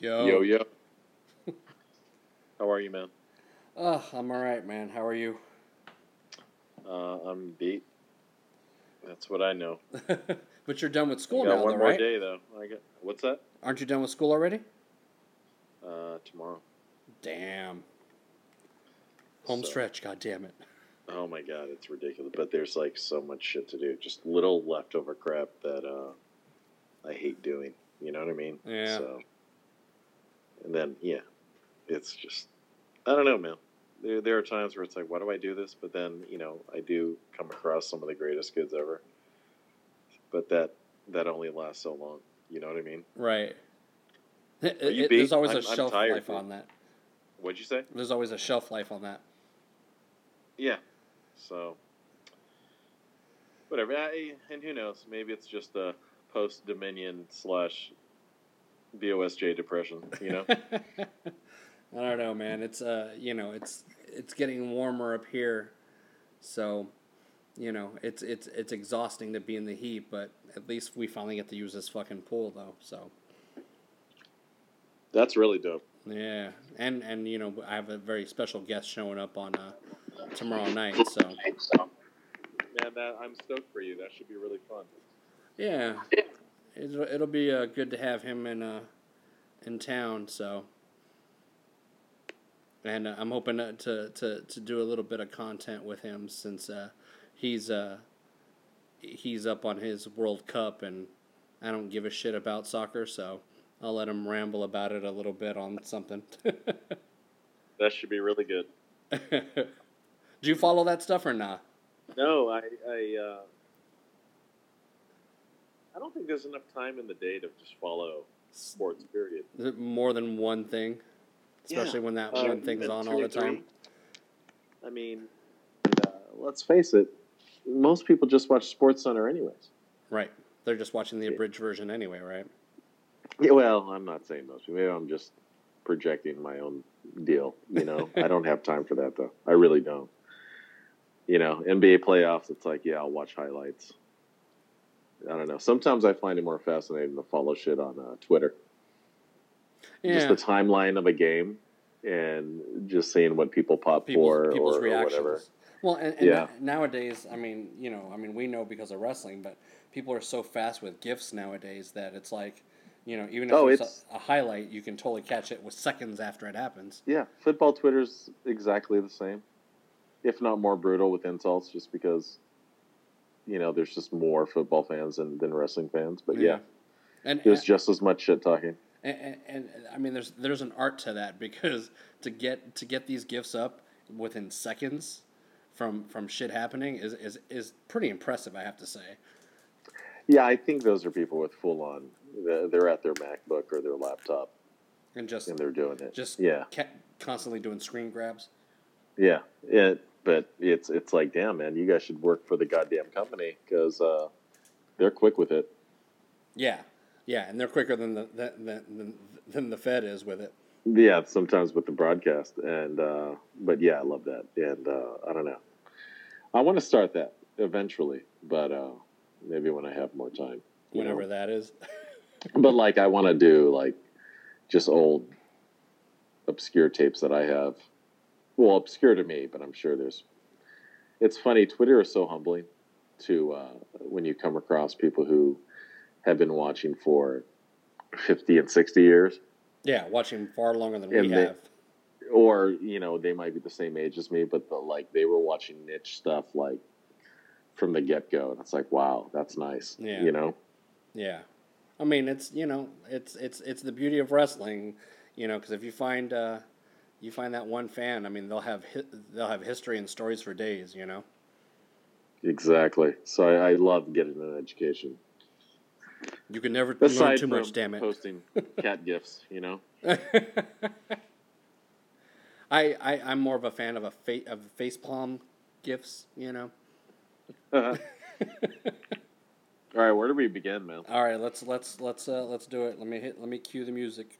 Yo. Yo, yo. How are you, man? Oh, I'm all right, man. How are you? Uh, I'm beat. That's what I know. but you're done with school now, one though, more right? day, though. I got, what's that? Aren't you done with school already? Uh, tomorrow. Damn. Home So- stretch. God damn it. Oh my god, it's ridiculous. But there's like so much shit to do. Just little leftover crap that uh, I hate doing. You know what I mean? Yeah. So, and then yeah, it's just I don't know, man. There there are times where it's like, why do I do this? But then you know, I do come across some of the greatest kids ever. But that that only lasts so long. You know what I mean? Right. It- it- there's always I'm- a shelf life dude. on that. What'd you say? There's always a shelf life on that. Yeah. So, whatever. I, and who knows? Maybe it's just a post Dominion slash BOSJ depression. You know? I don't know, man. It's uh, you know, it's it's getting warmer up here, so you know, it's it's it's exhausting to be in the heat. But at least we finally get to use this fucking pool, though. So That's really dope. yeah, and and you know, I have a very special guest showing up on uh, tomorrow night. So Man, that I'm stoked for you. That should be really fun. yeah, it'll, it'll be uh, good to have him in uh in town. So. And uh, I'm hoping to, to, to, to do a little bit of content with him since uh, he's uh, he's up on his World Cup and I don't give a shit about soccer, so I'll let him ramble about it a little bit on something. That should be really good. Do you follow that stuff or not? No, I I uh, I don't think there's enough time in the day to just follow sports. Period. Is it more than one thing? Especially Yeah. when that Uh, one thing's on all the time. I mean, uh, let's face it. Most people just watch Sports Center, anyways. Right. They're just watching the Yeah. abridged version anyway, right? Yeah, well, I'm not saying most. People. Maybe I'm just projecting my own deal. You know, I don't have time for that though. I really don't. You know, NBA playoffs. It's like, yeah, I'll watch highlights. I don't know. Sometimes I find it more fascinating to follow shit on uh, Twitter. Yeah. Just the timeline of a game and just seeing what people pop people's, for people's or, or whatever. Well, and, and Yeah. na- nowadays, I mean, you know, I mean, we know because of wrestling, but people are so fast with gifs nowadays that it's like, you know, even if Oh, it's, it's- a, a highlight, you can totally catch it with seconds after it happens. Yeah, football Twitter's exactly the same, if not more brutal with insults, just because you know there's just more football fans than, than wrestling fans. But yeah, And, there's just as much shit talking. and, and, and I mean, there's there's an art to that because to get to get these gifts up within seconds from from shit happening is is, is pretty impressive, I have to say. Yeah, I think those are people with full on. They're they're at their MacBook or their laptop And just and they're doing it. just yeah, ca- constantly doing screen grabs. Yeah. It, but it's it's like, damn, man, you guys should work for the goddamn company because uh, they're quick with it. Yeah, yeah, and they're quicker than the than, than, than the Fed is with it. Yeah, sometimes with the broadcast, and uh, but yeah, I love that, and uh, I don't know. I want to start that eventually, but uh, maybe when I have more time. Whenever know? that is. But like, I want to do like just old obscure tapes that I have. Well, obscure to me, but I'm sure there's. It's funny. Twitter is so humbling to uh, when you come across people who have been watching for fifty and sixty years. Yeah, watching far longer than we they- have. or you know they might be the same age as me but the, like they were watching niche stuff like from the get-go and it's like wow that's nice Yeah. you know Yeah, I mean it's you know it's it's it's the beauty of wrestling, you know, because if you find uh, you find that one fan, I mean they'll have hi- they'll have history and stories for days, you know. exactly so i, I love getting an education You can never learn too much, damn it. posting cat gifs you know I, I I'm more of a fan of a fa- of face palm gifts, you know. all right where do we begin man All right, let's let's let's uh, let's do it. Let me hit. Let me cue the music.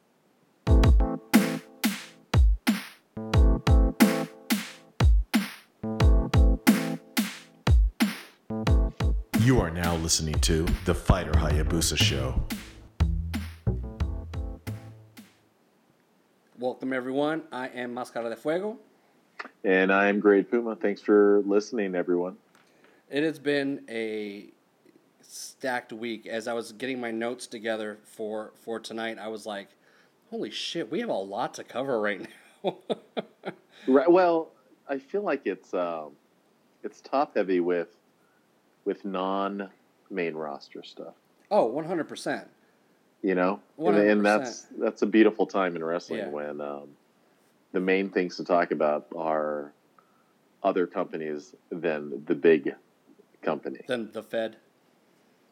You are now listening to The Fighter Hayabusa Show. Welcome, everyone. I am Mascara de Fuego. And I'm Great Puma. Thanks for listening, everyone. It has been a stacked week. As I was getting my notes together for, for tonight, I was like, holy shit, we have a lot to cover right now. right. Well, I feel like it's um, it's top heavy with with non main roster stuff. Oh, 100%. You know, and, 100%. and that's that's a beautiful time in wrestling Yeah. when um, the main things to talk about are other companies than the big company. Than the Fed.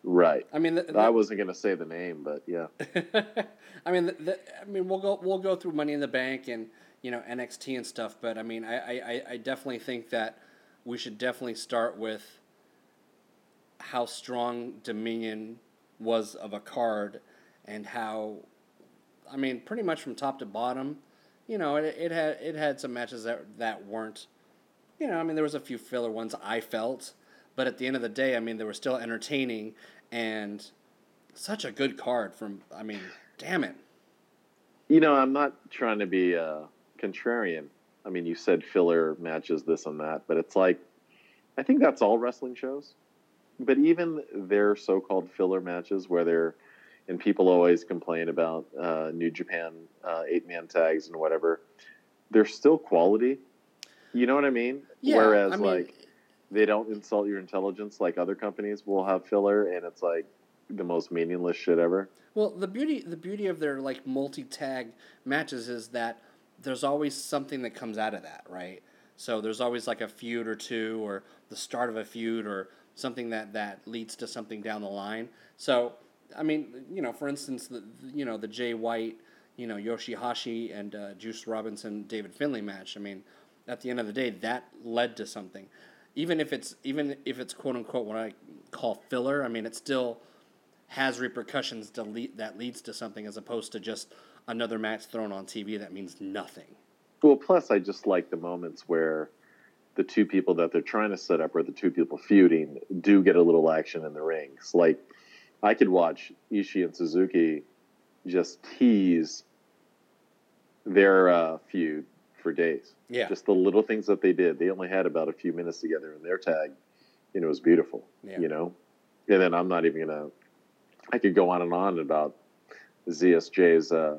Right. I mean, the, the- I wasn't going to say the name, but yeah. I mean, the, the, I mean, we'll go we'll go through Money in the Bank and you know NXT and stuff, but I mean, I, I- I definitely think that we should definitely start with how strong Dominion was of a card and how, I mean, pretty much from top to bottom, you know, it, it had it had some matches that that weren't, you know, I mean, there was a few filler ones I felt, but at the end of the day, I mean, they were still entertaining and such a good card from I mean, damn it. You know, I'm not trying to be uh, contrarian. I mean, you said filler matches, this and that, but it's like, I think that's all wrestling shows. But even their so called filler matches, where they're, and people always complain about uh, New Japan uh, eight man tags and whatever, they're still quality. You know what I mean? Yeah, Whereas, I mean, like, they don't insult your intelligence like other companies will have filler, and it's like the most meaningless shit ever. Well, the beauty the beauty of their like multi tag matches is that there's always something that comes out of that, right? So there's always like a feud or two, or the start of a feud, or something that that leads to something down the line. So I mean, you know, for instance, the you know the Jay White, you know Yoshihashi and uh, Juice Robinson David Finlay match. I mean, at the end of the day, that led to something. Even if it's even if it's quote unquote what I call filler, I mean, it still has repercussions to lead, that leads to something as opposed to just another match thrown on TV that means nothing. Well, plus I just like the moments where the two people that they're trying to set up or the two people feuding do get a little action in the rings. Like I could watch Ishii and Suzuki just tease their uh, feud for days. Yeah. Just the little things that they did. They only had about a few minutes together in their tag, and it was beautiful. Yeah. You know, and then I'm not even gonna. I could go on and on about ZSJ's uh,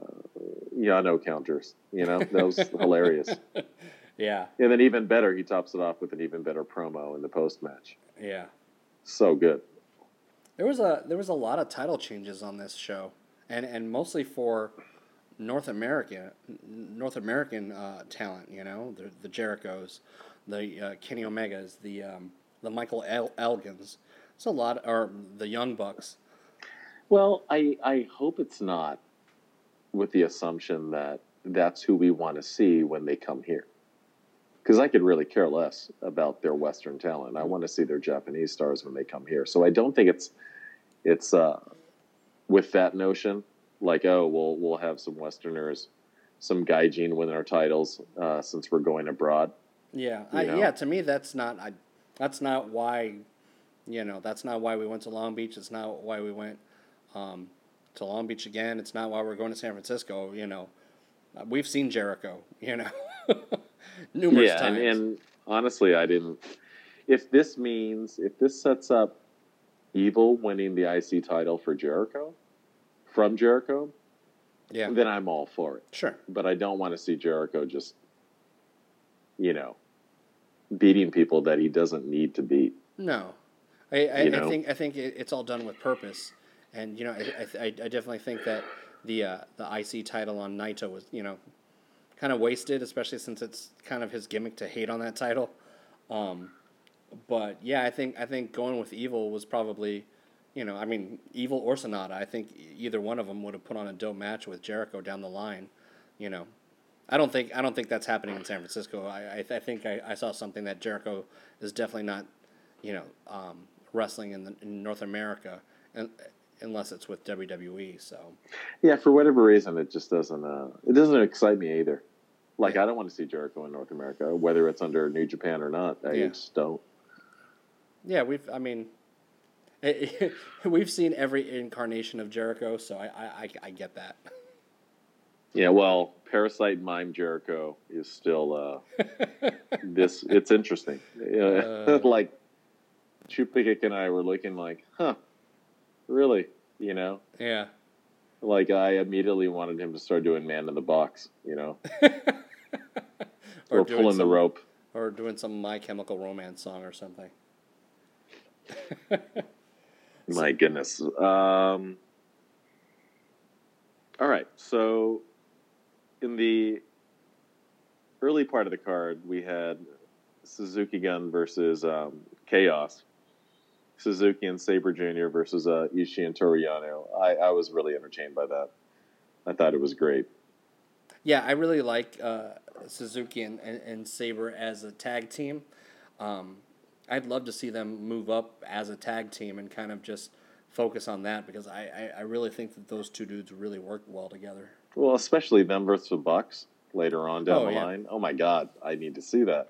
Yano counters. You know, that was hilarious. Yeah, And then even better, he tops it off with an even better promo in the post match. yeah. So good. There was a there was a lot of title changes on this show, and and mostly for North America, North American uh, talent. You know, the the Jerichos, the uh, Kenny Omegas, the um, the Michael El- Elgins. It's a lot, or the Young Bucks. Well, I I hope it's not with the assumption that that's who we want to see when they come here. Because I could really care less about their Western talent. I want to see their Japanese stars when they come here. So I don't think it's it's uh, with that notion like oh we'll we'll have some Westerners, some gaijin win our titles uh, since we're going abroad. Yeah, I, yeah. To me, that's not. I, that's not why. You know, that's not why we went to Long Beach. It's not why we went um, to Long Beach again. It's not why we're going to San Francisco. You know, we've seen Jericho. You know, numerous yeah, times. and, and honestly, I didn't. If this means if this sets up Evil winning the IC title for Jericho from Jericho, yeah, then I'm all for it. sure. But I don't want to see Jericho just, you know, beating people that he doesn't need to beat. No, I, I, I think I think it's all done with purpose, and you know, I, I, I definitely think that the uh, the IC title on Naito was you know kind of wasted, especially since it's kind of his gimmick to hate on that title. Um, but yeah, I think I think going with Evil was probably, you know, I mean, Evil or Sanada. I think either one of them would have put on a dope match with Jericho down the line. You know, I don't think I don't think that's happening in San Francisco. I I, I think I, I saw something that Jericho is definitely not, you know, um, wrestling in, the, in North America, and, unless it's with WWE. So Yeah, for whatever reason, it just doesn't. Uh, it doesn't excite me either. Like I don't want to see Jericho in North America, whether it's under New Japan or not. I Yeah. just don't. yeah, we've I mean. we've seen every incarnation of Jericho, so I, I, I, I get that. Yeah, well, Parasite Mime Jericho is still uh, this. It's interesting. Uh, like Chupik and I were looking like, huh, really? You know, Yeah. like I immediately wanted him to start doing Man in the Box. You know, or, doing pulling the rope. Or doing some My Chemical Romance song or something. My goodness. Um, all right. So, in the early part of the card, we had Suzuki Gun versus um, Chaos. Suzuki and Sabre Jr. versus uh, Ishii and Toru Yano. I, I was really entertained by that. I thought it was great. Yeah, I really like uh, Suzuki and, and, and Sabre as a tag team. Um, I'd love to see them move up as a tag team and kind of just focus on that because I, I, I really think that those two dudes really work well together. Well, especially them versus the Bucks later on down Oh, the yeah. line. Oh my God, I need to see that.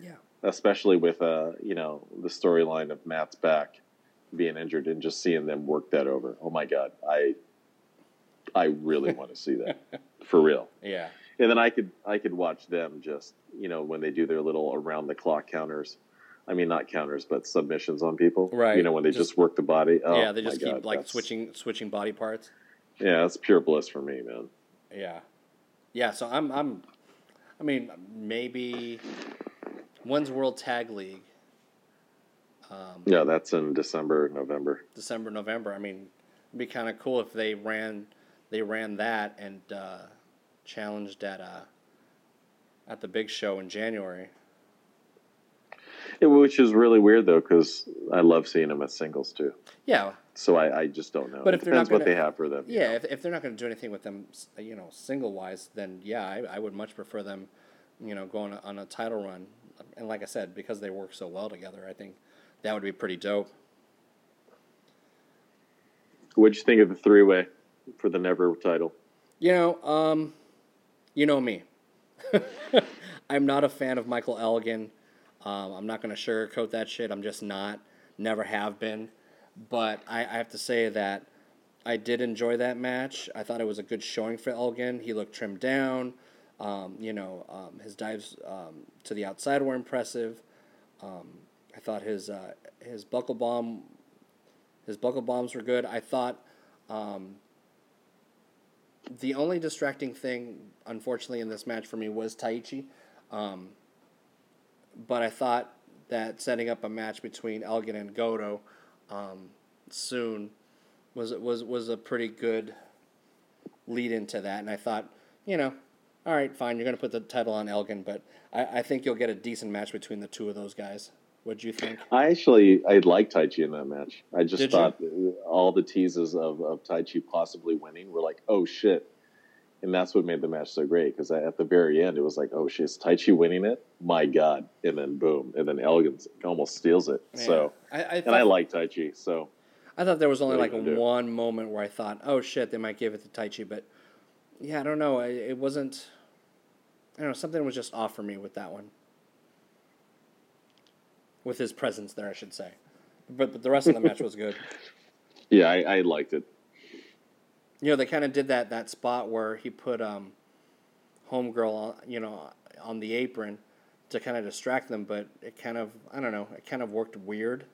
Yeah. especially with uh you know the storyline of Matt's back being injured and just seeing them work that over. Oh my god, I I really want to see that for real. Yeah. And then I could I could watch them just you know when they do their little around the clock counters. I mean not counters but submissions on people. Right. You know when they Just- just, work the body. Oh, yeah, they just keep God, like that's- switching switching body parts. Yeah, that's pure bliss for me, man. Yeah. Yeah, so I'm I'm I mean maybe when's World Tag League? Um, Yeah, that's in December, November. December, November. I mean, it'd be kind of cool if they ran they ran that and uh, challenged at uh, at the big show in January. Yeah, which is really weird though, because I love seeing them as singles too. Yeah, So I, I just don't know. But it if they're not depends what gonna- they have for them. you yeah. know. If, if they're not going to do anything with them, you know, single wise, then yeah, I, I would much prefer them, you know, going on a title run. And like I said, because they work so well together, I think that would be pretty dope. What'd you think of the three way for the Never title? You know, um, you know me. I'm not a fan of Michael Elgin. Um, I'm not going to sugarcoat that shit. I'm just not. Never have been. But I, I have to say that I did enjoy that match. I thought it was a good showing for Elgin. He looked trimmed down. Um, you know, um, his dives um, to the outside were impressive. Um, I thought his uh, his buckle bomb his buckle bombs were good. I thought um, the only distracting thing, unfortunately, in this match for me was Taichi. Um, but I thought that setting up a match between Elgin and Goto um, soon was was was a pretty good lead into that. And I thought, you know, all right, fine, you're going to put the title on Elgin, but I, I think you'll get a decent match between the two of those guys. What do you think? I actually I liked Taichi in that match. I just Did you? thought all the teases of, of Taichi possibly winning were like, oh shit. And that's what made the match so great because at the very end it was like, oh shit, is Taichi winning it? My God. And then boom. And then Elgin almost steals it. So, I, I and I like Taichi. So, I thought there was only like you gonna do? one moment where I thought, oh shit, they might give it to Taichi, but yeah, I don't know. I, it wasn't. I don't know. Something was just off for me with that one. With his presence there, I should say. But, but the rest of the match was good. yeah, I, I liked it. You know, they kind of did that that spot where he put um, homegirl, on, you know, on the apron to kind of distract them, but it kind of I don't know, it kind of worked weird.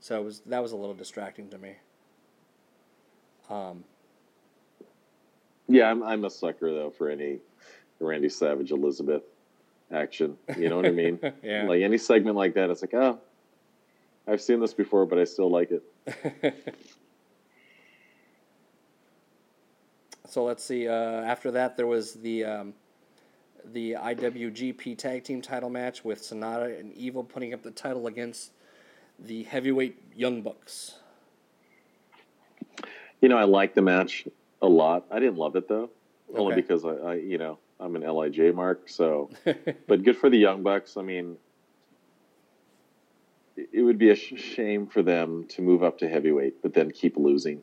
So it was that was a little distracting to me. Um, Yeah, I'm, I'm a sucker though for any Randy Savage Elizabeth action. You know what I mean? Yeah. Like any segment like that, it's like, oh, I've seen this before, but I still like it. so let's see. Uh, after that, there was the um, the IWGP Tag Team Title match with Sanada and Evil putting up the title against the heavyweight Young Bucks. You know, I like the match a lot. I didn't love it though, only Okay. because I, I, you know, I'm an Lij mark. So, but good for the Young Bucks. I mean, it would be a sh- shame for them to move up to heavyweight, but then keep losing.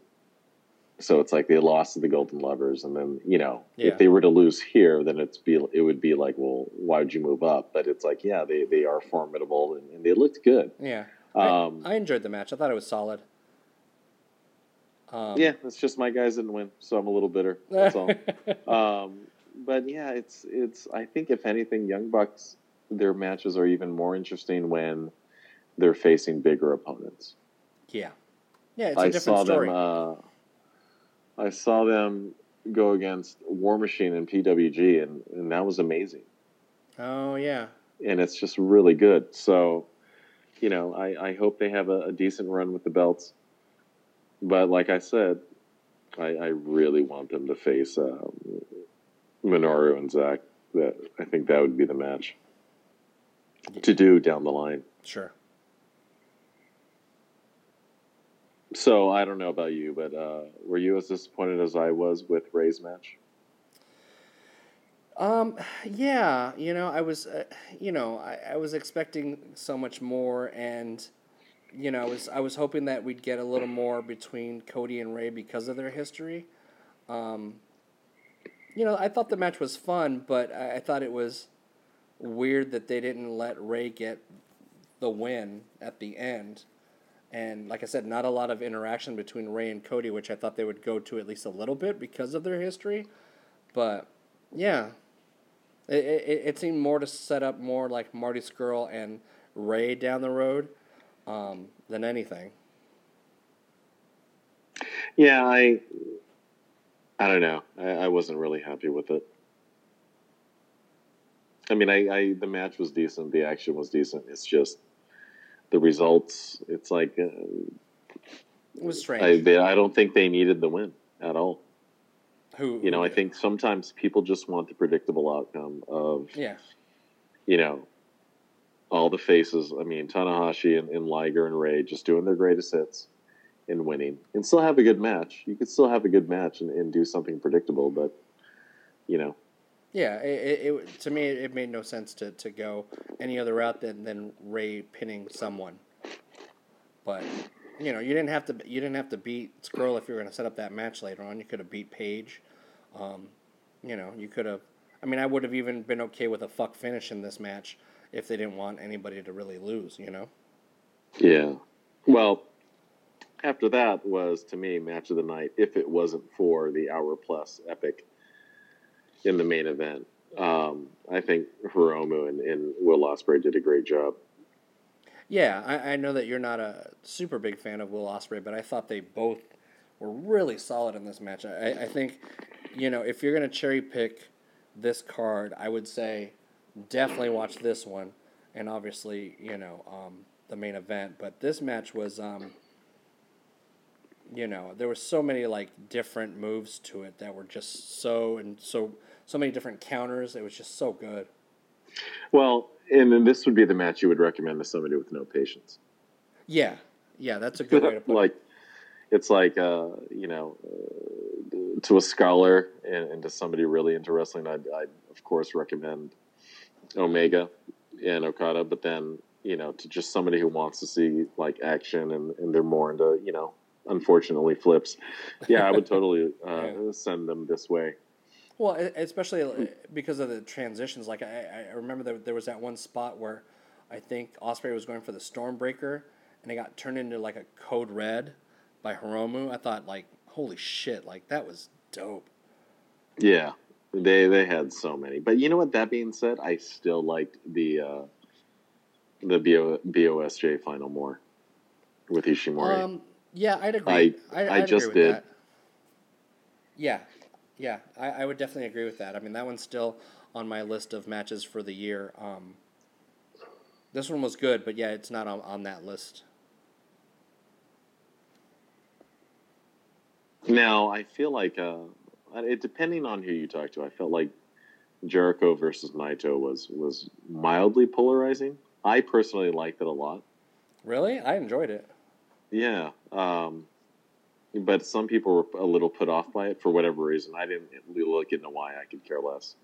So it's like they lost to the Golden Lovers, and then you know, Yeah. if they were to lose here, then it's be it would be like, well, why would you move up? But it's like, yeah, they they are formidable, and, and they looked good. Yeah, Um, I, I enjoyed the match. I thought it was solid. Um, yeah, it's just my guys didn't win, so I'm a little bitter. That's all. um, but yeah, it's it's. I think if anything, Young Bucks their matches are even more interesting when they're facing bigger opponents. Yeah, yeah, it's a I different saw story. them. Uh, I saw them go against War Machine and PWG, and, and that was amazing. oh yeah, And it's just really good. So, you know, I, I hope they have a, a decent run with the belts. But like I said, I, I really want them to face um, Minoru and Zack. That I think that would be the match to do down the line. sure. So I don't know about you, but uh, were you as disappointed as I was with Ray's match? Um, yeah, you know, I was, uh, you know, I, I was expecting so much more, and you know, I was I was hoping that we'd get a little more between Cody and Ray because of their history. Um, you know, I thought the match was fun, but I, thought it was weird that they didn't let Ray get the win at the end. And like I said, not a lot of interaction between Ray and Cody, which I thought they would go to at least a little bit because of their history. But yeah, it, it, it seemed more to set up more like Marty Scurll and Ray down the road um, than anything. Yeah, I I don't know. I, I wasn't really happy with it. I mean, I, I the match was decent, the action was decent. It's just the results. It's like uh, It was strange. I they, I don't think they needed the win at all. Who You know, who I did? think sometimes people just want the predictable outcome of yeah, you know all the faces. I mean, Tanahashi and, and Liger and Ray just doing their greatest hits and winning, and still have a good match. You could still have a good match and, and do something predictable, but you know, yeah. It, it, it to me it made no sense to, to go any other route than, than Ray pinning someone. But you know, you didn't have to you didn't have to beat Scurll if you were going to set up that match later on. You could have beat Page. Um, you know, you could have. I mean, I would have even been okay with a fuck finish in this match if they didn't want anybody to really lose. You know. yeah. Well, after that was to me match of the night. If it wasn't for the hour plus epic in the main event, um, I think Hiromu and, and Will Ospreay did a great job. Yeah, I, I know that you're not a super big fan of Will Ospreay, but I thought they both were really solid in this match. I, I think, you know, if you're gonna cherry pick this card, I would say definitely watch this one, and obviously, you know, um, the main event. But this match was, um, you know, there were so many like different moves to it that were just so and so so many different counters. It was just so good. Well, and then this would be the match you would recommend to somebody with no patience. Yeah, yeah, that's a good way to put it. like it's like uh, you know uh, to a scholar and, and to somebody really into wrestling I'd, I'd of course recommend omega and okada but then you know to just somebody who wants to see like action and, and they're more into you know unfortunately flips yeah i would totally uh, Yeah. send them this way Well, especially uh, because of the transitions. Like I, I remember there, there was that one spot where I think Ospreay was going for the Stormbreaker, and it got turned into like a Code Red by Hiromu. I thought like, holy shit, like that was dope. yeah they they had so many but you know what that being said i still liked the uh the BO, bosj final more with ishimori Um, yeah, I'd agree. I- I just did. That. Yeah, yeah, I, I would definitely agree with that. I mean, that one's still on my list of matches for the year. Um, this one was good, but yeah, it's not on, on that list. Now I feel like, uh, it depending on who you talk to, I felt like Jericho versus Naito was was mildly polarizing. I personally liked it a lot. Really, I enjoyed it. Yeah, um, but some people were a little put off by it for whatever reason. I didn't really look into why. I could care less.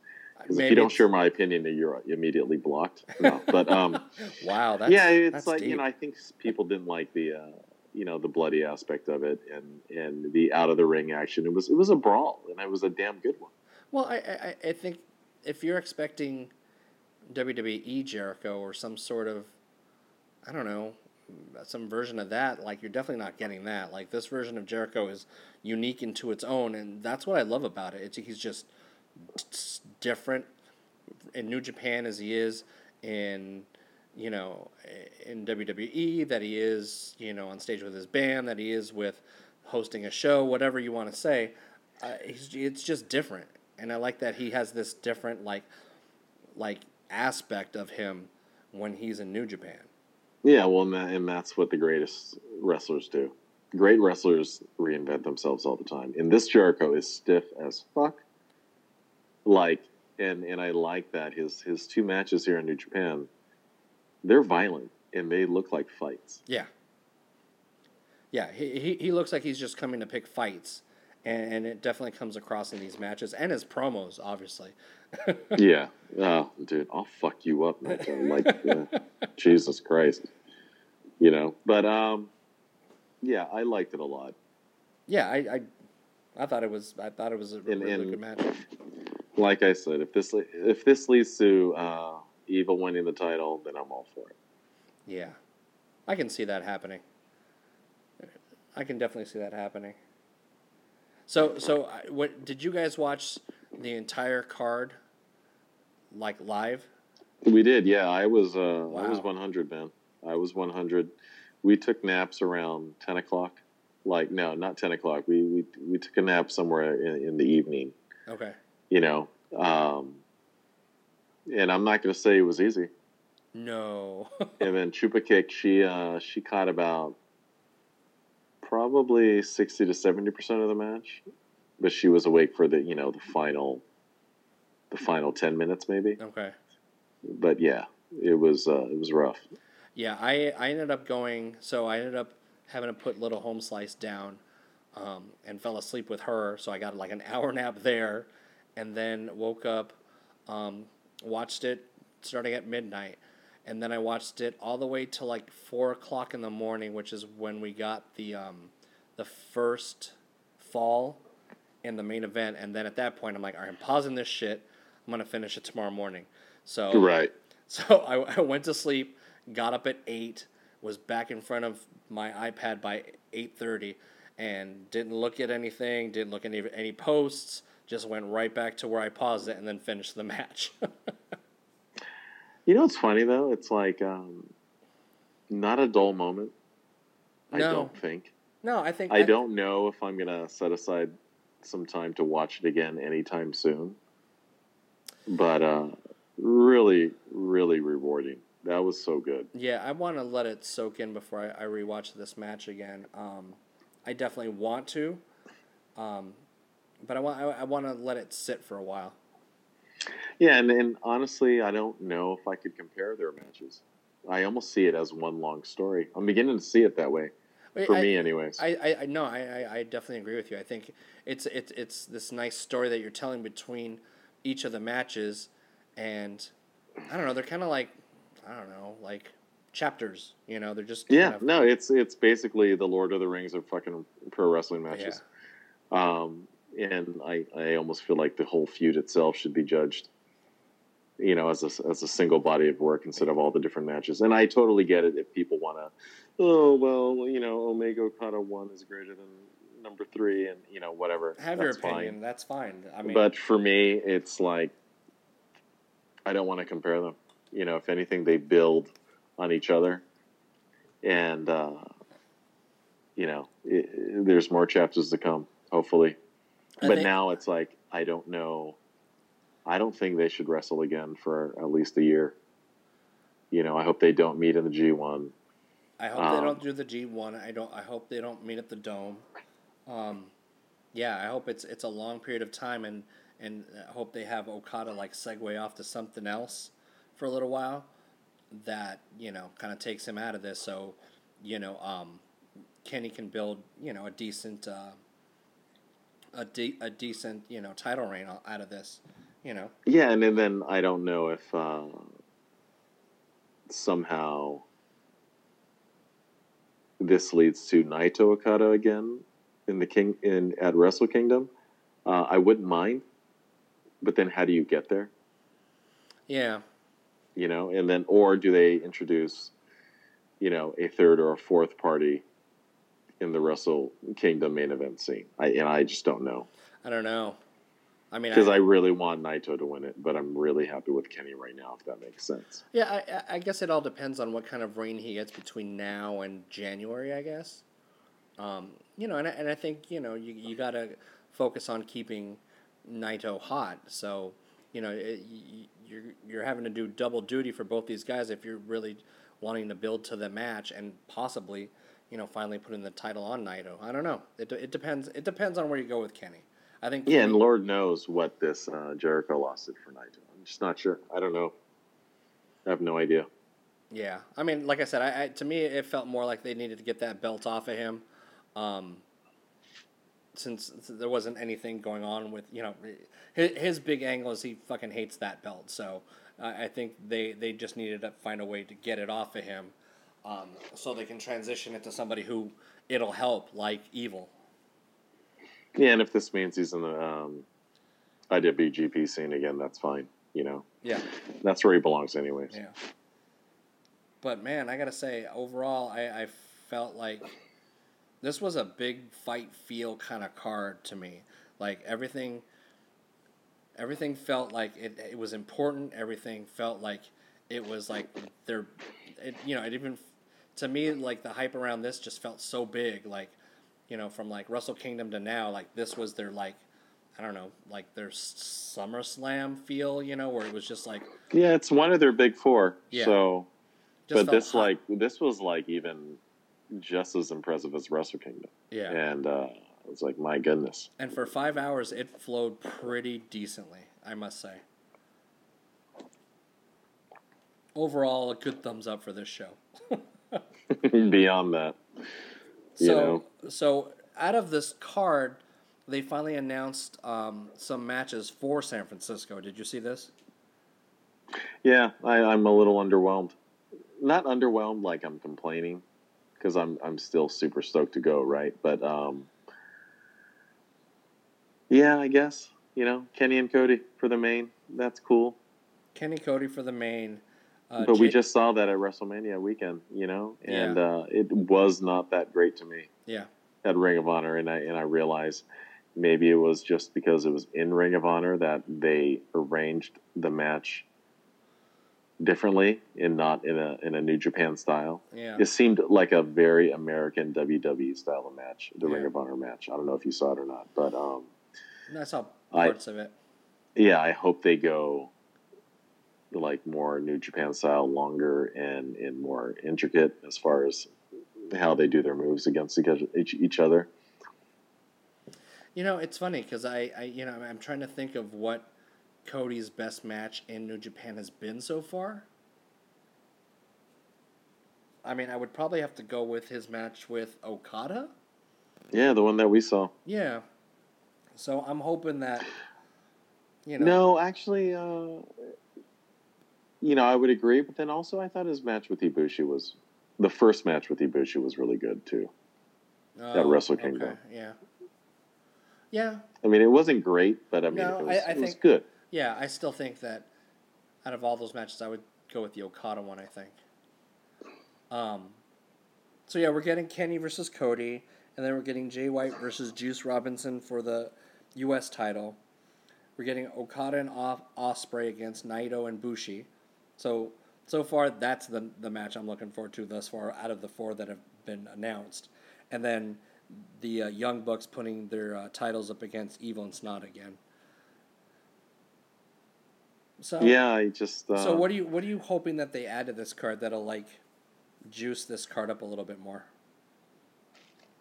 Because if you don't share my opinion, you're immediately blocked. No, but um, wow, that's yeah, it's like deep. you know, I think people didn't like the uh, you know the bloody aspect of it and and the out of the ring action. It was it was a brawl, and it was a damn good one. Well, I, I I think if you're expecting WWE Jericho or some sort of, I don't know, some version of that, like you're definitely not getting that. Like this version of Jericho is unique into its own, and that's what I love about it. It's he's just different in New Japan as he is in you know in WWE that he is you know on stage with his band that he is with hosting a show whatever you want to say uh, he's, it's just different and I like that he has this different like like aspect of him when he's in New Japan Yeah, well, and, that, and that's what the greatest wrestlers do. Great wrestlers reinvent themselves all the time. And this Jericho is stiff as fuck. Like, and and I like that his his two matches here in New Japan, they're violent and they look like fights. Yeah. Yeah, he, he, he looks like he's just coming to pick fights, and, and it definitely comes across in these matches and his promos, obviously. Yeah, oh, dude, I'll fuck you up, like uh, Jesus Christ, you know. But um, yeah, I liked it a lot. Yeah, I, I, I thought it was I thought it was a And- really and- good match. Like I said, if this if this leads to uh, Evil winning the title, then I'm all for it. Yeah, I can see that happening. I can definitely see that happening. So so what did you guys watch the entire card, like live? We did, yeah. I was uh, I was 100, man. I was 100. We took naps around 10 o'clock. Like no, not 10 o'clock. We we we took a nap somewhere in, in the evening. Okay. You know, um, and I'm not going to say it was easy. No. and then Chupa Kick, she uh, she caught about probably 60 to 70 percent of the match, but she was awake for the you know the final the final 10 minutes maybe. okay. But yeah, it was uh, it was rough. Yeah, I I ended up going. So I ended up having to put little home slice down, um, and fell asleep with her. So I got like an hour nap there, and then woke up, um, watched it starting at midnight, and then I watched it all the way till like four o'clock in the morning, which is when we got the um, the first fall in the main event. And then at that point, I'm like, all right, I'm pausing this shit. I'm gonna finish it tomorrow morning. So Right. so I, I went to sleep, got up at eight, was back in front of my iPad by eight thirty, and didn't look at anything, didn't look at any any posts. Just went right back to where I paused it and then finished the match. You know what's funny though? It's like um, not a dull moment. I No. don't think. no, I think I don't know if I'm gonna set aside some time to watch it again anytime soon. But uh, really, really rewarding. That was so good. Yeah, I want to let it soak in before I, I rewatch this match again. Um, I definitely want to, um, but I want I, I want to let it sit for a while. Yeah, and, and honestly, I don't know if I could compare their matches. I almost see it as one long story. I'm beginning to see it that way for I- me, anyways. I, I, I no, I, I, I definitely agree with you. I think it's it's it's this nice story that you're telling between each of the matches, and I don't know, they're kind of like I don't know, like chapters. You know, they're just yeah, kind of- no, it's it's basically the Lord of the Rings of fucking pro wrestling matches. Yeah. Um, and I, I almost feel like the whole feud itself should be judged, you know, as a, as a single body of work instead of all the different matches. And I totally get it if people want to, oh, well, you know, Omega Okada 1 is greater than number three and, you know, whatever. have your That's fine. opinion. That's fine. I mean, but for me, it's like, I don't want to compare them. You know, if anything, they build on each other. And, uh, you know, it, there's more chapters to come, hopefully I but think- now it's like I don't know. I don't think they should wrestle again for at least a year. You know, I hope they don't meet in the G one. I hope they um, don't do the G one. I don't. I hope they don't meet at the dome. Um, yeah, I hope it's it's a long period of time, and and I hope they have Okada like segue off to something else for a little while. That you know kind of takes him out of this, so you know um, Kenny can build you know a decent uh, a de- a decent you know title reign out of this. You know, Yeah, and then, then I don't know if uh, somehow this leads to Naito Okada again in the King in at Wrestle Kingdom. Uh, I wouldn't mind, but then how do you get there? yeah, you know, and then or do they introduce, you know, a third or a fourth party in the Wrestle Kingdom main event scene? I and I just don't know. I don't know. I mean, because I, I really want Naito to win it, but I'm really happy with Kenny right now. If that makes sense. yeah, I, I- guess it all depends on what kind of reign he gets between now and January. I guess. Um, you know, and I, and I think you know you you gotta focus on keeping Naito hot. So you know it, y- you're you're having to do double duty for both these guys if you're really wanting to build to the match and possibly you know finally putting the title on Naito. I don't know. It, it depends. It depends on where you go with Kenny. I think. Yeah, and Lord knows what this uh, Jericho lost it for Naito. I'm just not sure. I don't know. I have no idea. Yeah, I mean, like I said, I, I to me it felt more like they needed to get that belt off of him, um, since there wasn't anything going on with you know his, his big angle is he fucking hates that belt. So uh, I think they they just needed to find a way to get it off of him, um, so they can transition it to somebody who it'll help, like Evil. Yeah, and if this means he's in the um, IWGP scene again, that's fine. You know, Yeah, that's where he belongs, anyways. yeah. But man, I gotta say, overall, I, I felt like this was a big fight feel kind of card to me. Like everything, everything felt like it, it was important. Everything felt like it was like they're, it, you know, it even to me like the hype around this just felt so big. Like, you know, from like Wrestle Kingdom to now, like this was their like, I don't know, like their SummerSlam feel. You know, where it was just like Yeah, it's one of their big four. Yeah. So, just but this hot. like this was like even just as impressive as Wrestle Kingdom, yeah. and uh, it was like my goodness. And for five hours, it flowed pretty decently, I must say. Overall, a good thumbs up for this show. Beyond that, You So, know. so out of this card, they finally announced um, some matches for San Francisco. Did you see this? yeah, I, I'm a little underwhelmed. Not underwhelmed like I'm complaining, because I'm I'm still super stoked to go, right? But um, yeah, I guess you know Kenny and Cody for the main. That's cool. Kenny Cody for the main. Uh, but we just saw that at WrestleMania weekend, you know, and Yeah. uh, it was not that great to me yeah, at Ring of Honor, and I and I realized maybe it was just because it was in Ring of Honor that they arranged the match differently and not in a in a New Japan style. yeah, It seemed like a very American WWE style of match, the Ring of Honor match. I don't know if you saw it or not, but um, I saw I- parts of it. yeah, I hope they go like more New Japan style, longer and and more intricate as far as how they do their moves against each, each other. You know, it's funny because I, I, you know, I'm trying to think of what Cody's best match in New Japan has been so far. I mean, I would probably have to go with his match with Okada. Yeah, the one that we saw. Yeah. So I'm hoping that, you know, No, actually, uh, you know, I would agree, but then also I thought his match with Ibushi was the first match with Ibushi was really good too. oh, Wrestle Kingdom. yeah. Yeah, I mean, it wasn't great, but I mean, No, it was, I- I it was good. Yeah. I still think that out of all those matches, I would go with the Okada one. I think. Um. So yeah, we're getting Kenny versus Cody, and then we're getting Jay White versus Juice Robinson for the U.S. title. We're getting Okada and Os- Ospreay against Naito and Bushi. So so far, that's the the match I'm looking forward to thus far out of the four that have been announced, and then the uh, Young Bucks putting their uh, titles up against Evil and Snot again. So Yeah, I just. Uh, So what are you what are you hoping that they add to this card that'll like juice this card up a little bit more?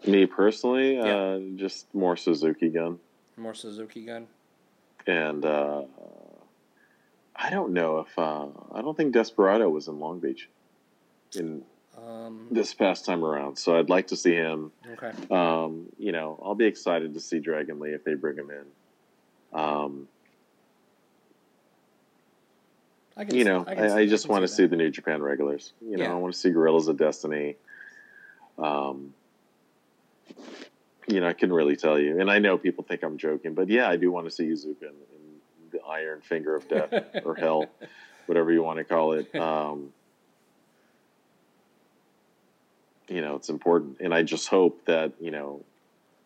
Me personally, Yeah. uh, just more Suzuki gun. More Suzuki gun. and uh, I don't know if uh, I don't think Desperado was in Long Beach in Um, this past time around. So I'd like to see him. okay. Um, you know, I'll be excited to see Dragon Lee if they bring him in. Um, I can, you know, I, can- I, I just can want to see that. the New Japan regulars. You know, Yeah. I want to see Gorillas of Destiny. Um, you know, I couldn't really tell you, and I know people think I'm joking, but yeah, I do want to see Yuzuka in, in the Iron Finger of Death or Hell, whatever you want to call it. Um, you know, it's important, and I just hope that you know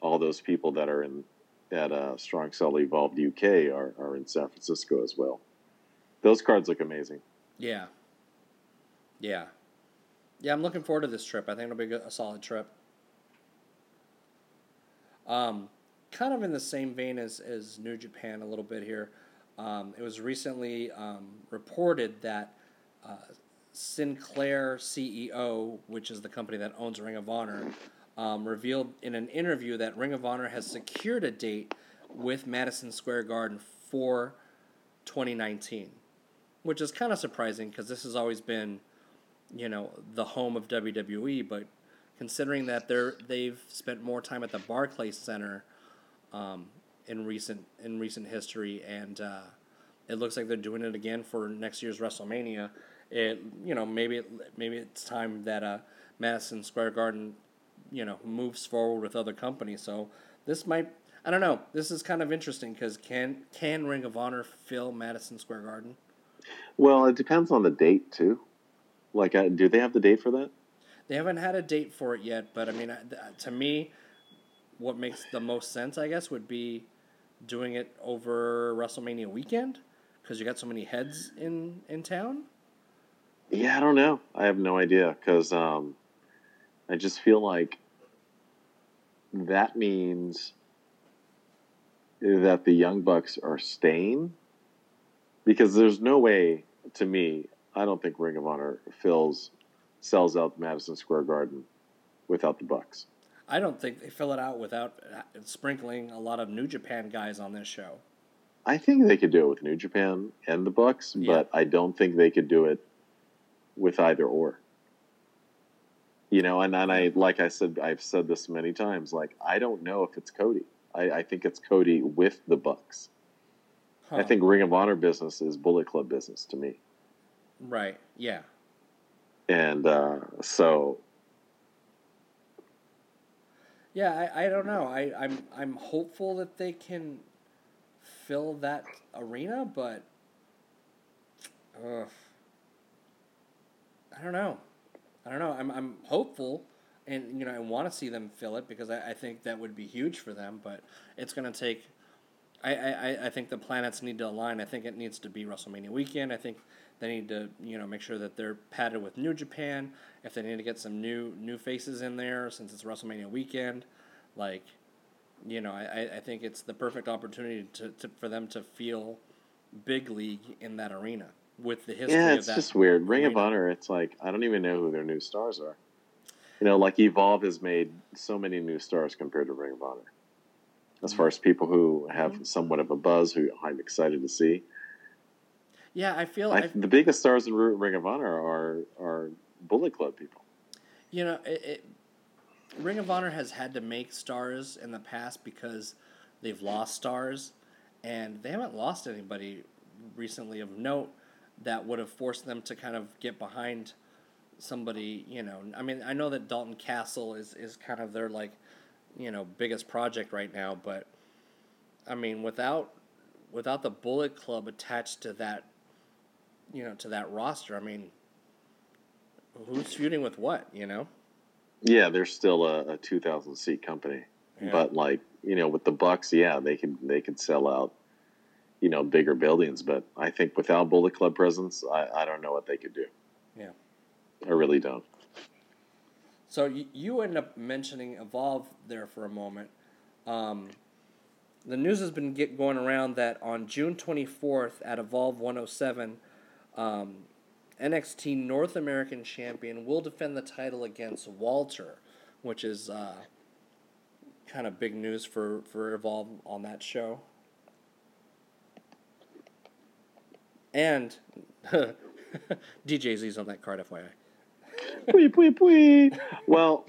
all those people that are in at uh, Strong Cell Evolved UK are, are in San Francisco as well. Those cards look amazing. Yeah. Yeah. Yeah, I'm looking forward to this trip. I think it'll be a solid trip. Um, kind of in the same vein as, as New Japan a little bit here. Um, it was recently um, reported that uh, Sinclair CEO, which is the company that owns Ring of Honor, um, revealed in an interview that Ring of Honor has secured a date with Madison Square Garden for 2019, which is kind of surprising because this has always been, you know, the home of WWE. But considering that they're they've spent more time at the Barclays Center um, in recent in recent history, and uh, it looks like they're doing it again for next year's WrestleMania. It you know maybe it, maybe it's time that uh, Madison Square Garden you know moves forward with other companies. So this might I don't know. This is kind of interesting because can can Ring of Honor fill Madison Square Garden? Well, it depends on the date too. Like, uh, do they have the date for that? They haven't had a date for it yet, but I mean, uh, to me, what makes the most sense, I guess, would be doing it over WrestleMania weekend because you got so many heads in in town. Yeah, I don't know. I have no idea because um, I just feel like that means that the Young Bucks are staying because there's no way to me. I don't think Ring of Honor fills sells out Madison Square Garden without the Bucks. I don't think they fill it out without uh, sprinkling a lot of New Japan guys on this show. I think they could do it with New Japan and the Bucks, Yeah. but I don't think they could do it with either or. You know, and, and I like I said I've said this many times, like I don't know if it's Cody. I, I think it's Cody with the Bucks. I think Ring of Honor business is Bullet Club business to me. right. Yeah. And uh, so Yeah, I, I don't know. I, I'm I'm hopeful that they can fill that arena, but ugh, I don't know. I don't know. I'm I'm hopeful, and you know I want to see them fill it because I, I think that would be huge for them. But it's gonna take. I, I, I- think the planets need to align. I think it needs to be WrestleMania weekend. I think they need to you know make sure that they're padded with New Japan. If they need to get some new new faces in there since it's WrestleMania weekend, like you know I, I- think it's the perfect opportunity to, to for them to feel big league in that arena with the history yeah, of it's that. just weird. Ring of. Honor, it's like I don't even know who their new stars are. You know, like Evolve has made so many new stars compared to Ring of Honor. As far as people who have Mhm. somewhat of a buzz, who I'm excited to see. Yeah, I feel I, the biggest stars in Ring of Honor are are Bullet Club people. You know, it, it, Ring of Honor has had to make stars in the past because they've lost stars, and they haven't lost anybody recently of note that would have forced them to kind of get behind somebody. You know, I mean, I know that Dalton Castle is is kind of their like, you know, biggest project right now, but I mean, without without the Bullet Club attached to that, you know, to that roster, I mean, who's feuding with what? You know. Yeah, they're still a, a 2,000 seat company, Yeah. but like you know, with the Bucks, yeah, they could they could sell out, you know, bigger buildings. But I think without Bullet Club presence, I, I don't know what they could do. Yeah. I really don't. So you, you end up mentioning Evolve there for a moment. Um, the news has been get going around that on June 24th at Evolve 107, um, NXT North American Champion will defend the title against Walter, which is uh, kind of big news for, for Evolve on that show. And DJ Z's on that card, FYI. Pwee, pwee, pwee. Well,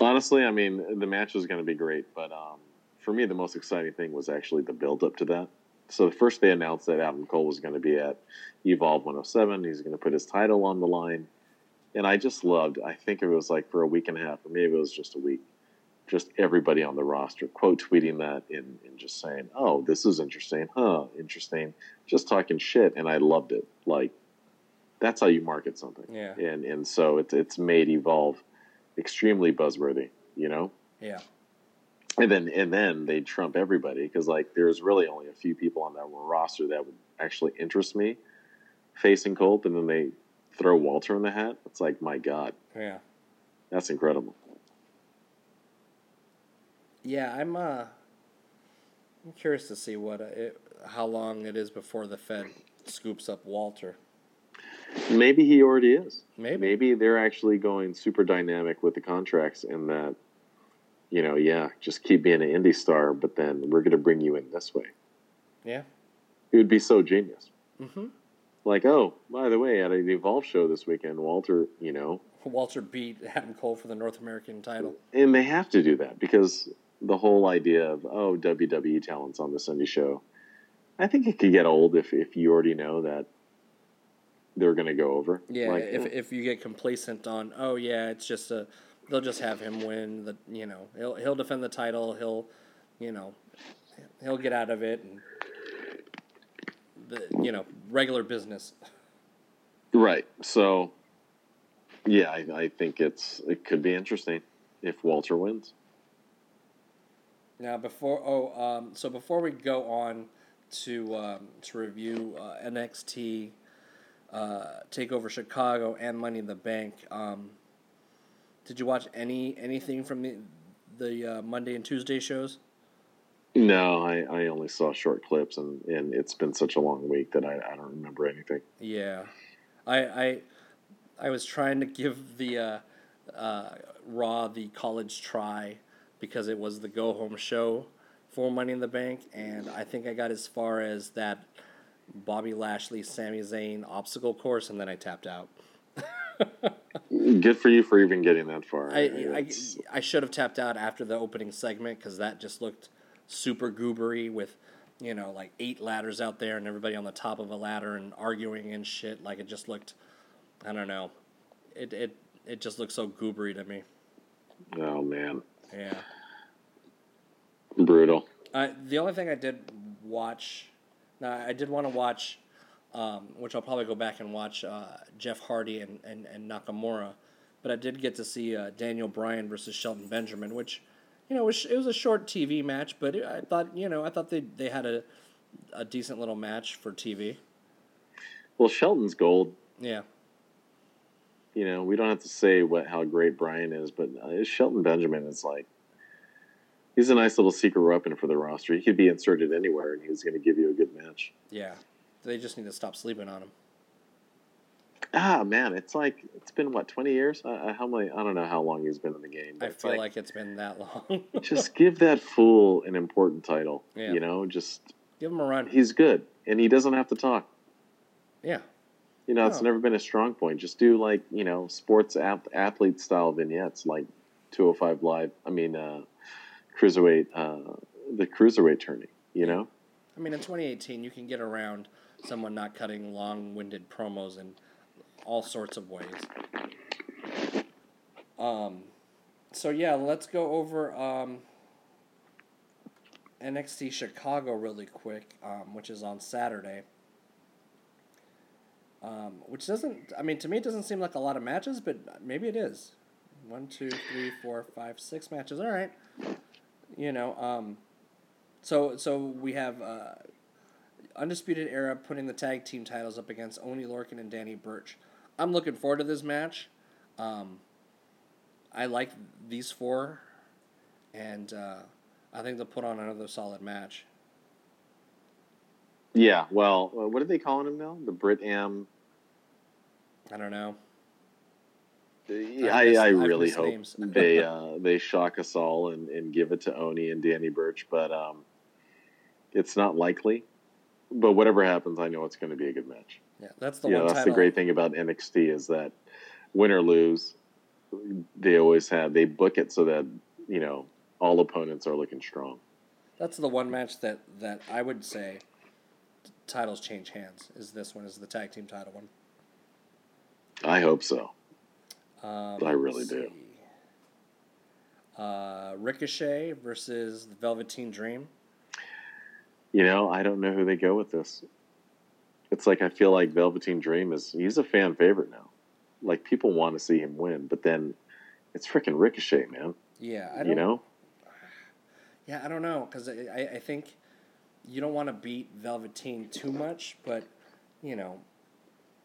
honestly, I mean, the match was going to be great, but um, for me, the most exciting thing was actually the build up to that. So first, they announced that Adam Cole was going to be at Evolve 107. He's going to put his title on the line, and I just loved. I think it was like for a week and a half, or maybe it was just a week. Just everybody on the roster quote tweeting that and, and just saying, "Oh, this is interesting, huh? Interesting." Just talking shit, and I loved it. Like that's how you market something Yeah. and and so it's it's made evolve extremely buzzworthy you know Yeah. and then and then they trump everybody because like there's really only a few people on that roster that would actually interest me facing Cole, and then they throw Walter in the hat. It's like my God, Yeah. that's incredible. Yeah, I'm uh I'm curious to see what uh, it, how long it is before the Fed scoops up Walter. Maybe he already is. Maybe. Maybe they're actually going super dynamic with the contracts in that, you know, yeah, just keep being an indie star, but then we're going to bring you in this way. Yeah. It would be so genius. Mhm. Like, oh, by the way, at an Evolve show this weekend, Walter, you know, Walter beat Adam Cole for the North American title. and they have to do that because the whole idea of oh WWE talents on the Sunday show, I think it could get old if if you already know that they're going to go over. Yeah, Like, if if you get complacent on, oh yeah, it's just a, they'll just have him win the, you know, he'll he'll defend the title, he'll, you know, he'll get out of it, and the you know regular business. right. So, yeah, I, I think it's it could be interesting if Walter wins. Now before oh um so before we go on to um, to review uh, NXT uh, Takeover Chicago and Money in the Bank, um, did you watch any anything from the the uh, Monday and Tuesday shows? No, I, I only saw short clips, and, and it's been such a long week that I, I don't remember anything. Yeah, I I I was trying to give the uh, uh, Raw the college try because it was the go home show for Money in the Bank, and I think I got as far as that Bobby Lashley, Sami Zayn obstacle course, and then I tapped out. Good for you for even getting that far. I I, I should have tapped out after the opening segment because that just looked super goobery with. You know, like eight ladders out there, and everybody on the top of a ladder and arguing and shit. Like it just looked, I don't know, it it it just looked so goobery to me. oh man, Yeah. brutal. Uh, the only thing I did watch, now I did want to watch, um, which I'll probably go back and watch uh, Jeff Hardy and, and, and Nakamura, but I did get to see uh, Daniel Bryan versus Shelton Benjamin, which, you know, was, it was a short TV match, but it, I thought, you know, I thought they, they had a, a decent little match for TV. Well, Shelton's gold. Yeah. You know, we don't have to say what how great Bryan is, but uh, Shelton Benjamin is like he's a nice little secret weapon for the roster. He could be inserted anywhere, and he's going to give you a good match. Yeah. They just need to stop sleeping on him. Ah, man, it's like it's been what twenty years? Uh, how many? I don't know how long he's been in the game. I feel like, it's been that long. just give that fool an important title. Yeah. You know, just Give him a run. he's good, and he doesn't have to talk. Yeah. You know, it's never been a strong point. Just do like you know sports ath- athlete style vignettes, like 205 live. I mean, uh, cruiserweight, uh, the cruiserweight tourney. You know, I mean, in 2018, you can get around someone not cutting long-winded promos in all sorts of ways. Um, so yeah, let's go over um, NXT Chicago really quick, um, which is on Saturday. Um, which doesn't, I mean, to me, it doesn't seem like a lot of matches, but maybe it is. One, two, three, four, five, six matches. All right. You know, um, so so we have uh, Undisputed Era putting the tag team titles up against Oni Lorcan and Danny Burch. I'm looking forward to this match. Um, I like these four, and uh, I think they'll put on another solid match. yeah. Well, uh, what are they calling him now? The Brit Am. I don't know. I, I really hope they uh, they shock us all and, and give it to Oni and Danny Burch, but um, it's not likely. But whatever happens, I know it's going to be a good match. Yeah, that's the yeah, one that's title. the great thing about NXT is that win or lose, they always have they book it so that you know all opponents are looking strong. That's the one match that that I would say titles change hands. Is this one is the tag team title one? I hope so. Um, I really do. Uh, Ricochet versus the Velveteen Dream. You know, I don't know who they go with this. It's like I feel like Velveteen Dream is he's a fan favorite now. Like people want to see him win, but then it's freaking Ricochet, man. Yeah, I don't. You know, Yeah, I don't know because I, I think you don't want to beat Velveteen too much, but you know,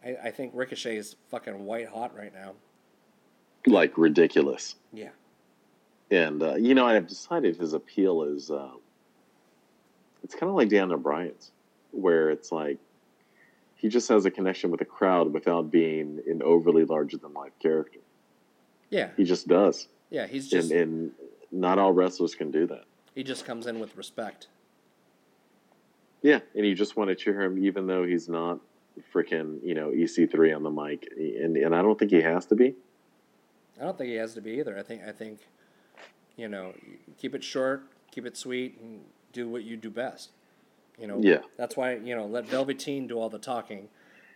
I, I think Ricochet is fucking white hot right now. Like ridiculous. Yeah. And uh, you know, I've decided his appeal is uh, it's kind of like Daniel Bryan's, where it's like he just has a connection with the crowd without being an overly larger than life character. Yeah, He just does, yeah. He's just and, and not all wrestlers can do that. he just comes in with respect. Yeah, and you just want to cheer him, even though he's not freaking you know EC3 on the mic, and and I don't think he has to be. I don't think he has to be either. I think I think, you know, keep it short, keep it sweet, and do what you do best. You know. Yeah. That's why you know let Velveteen do all the talking,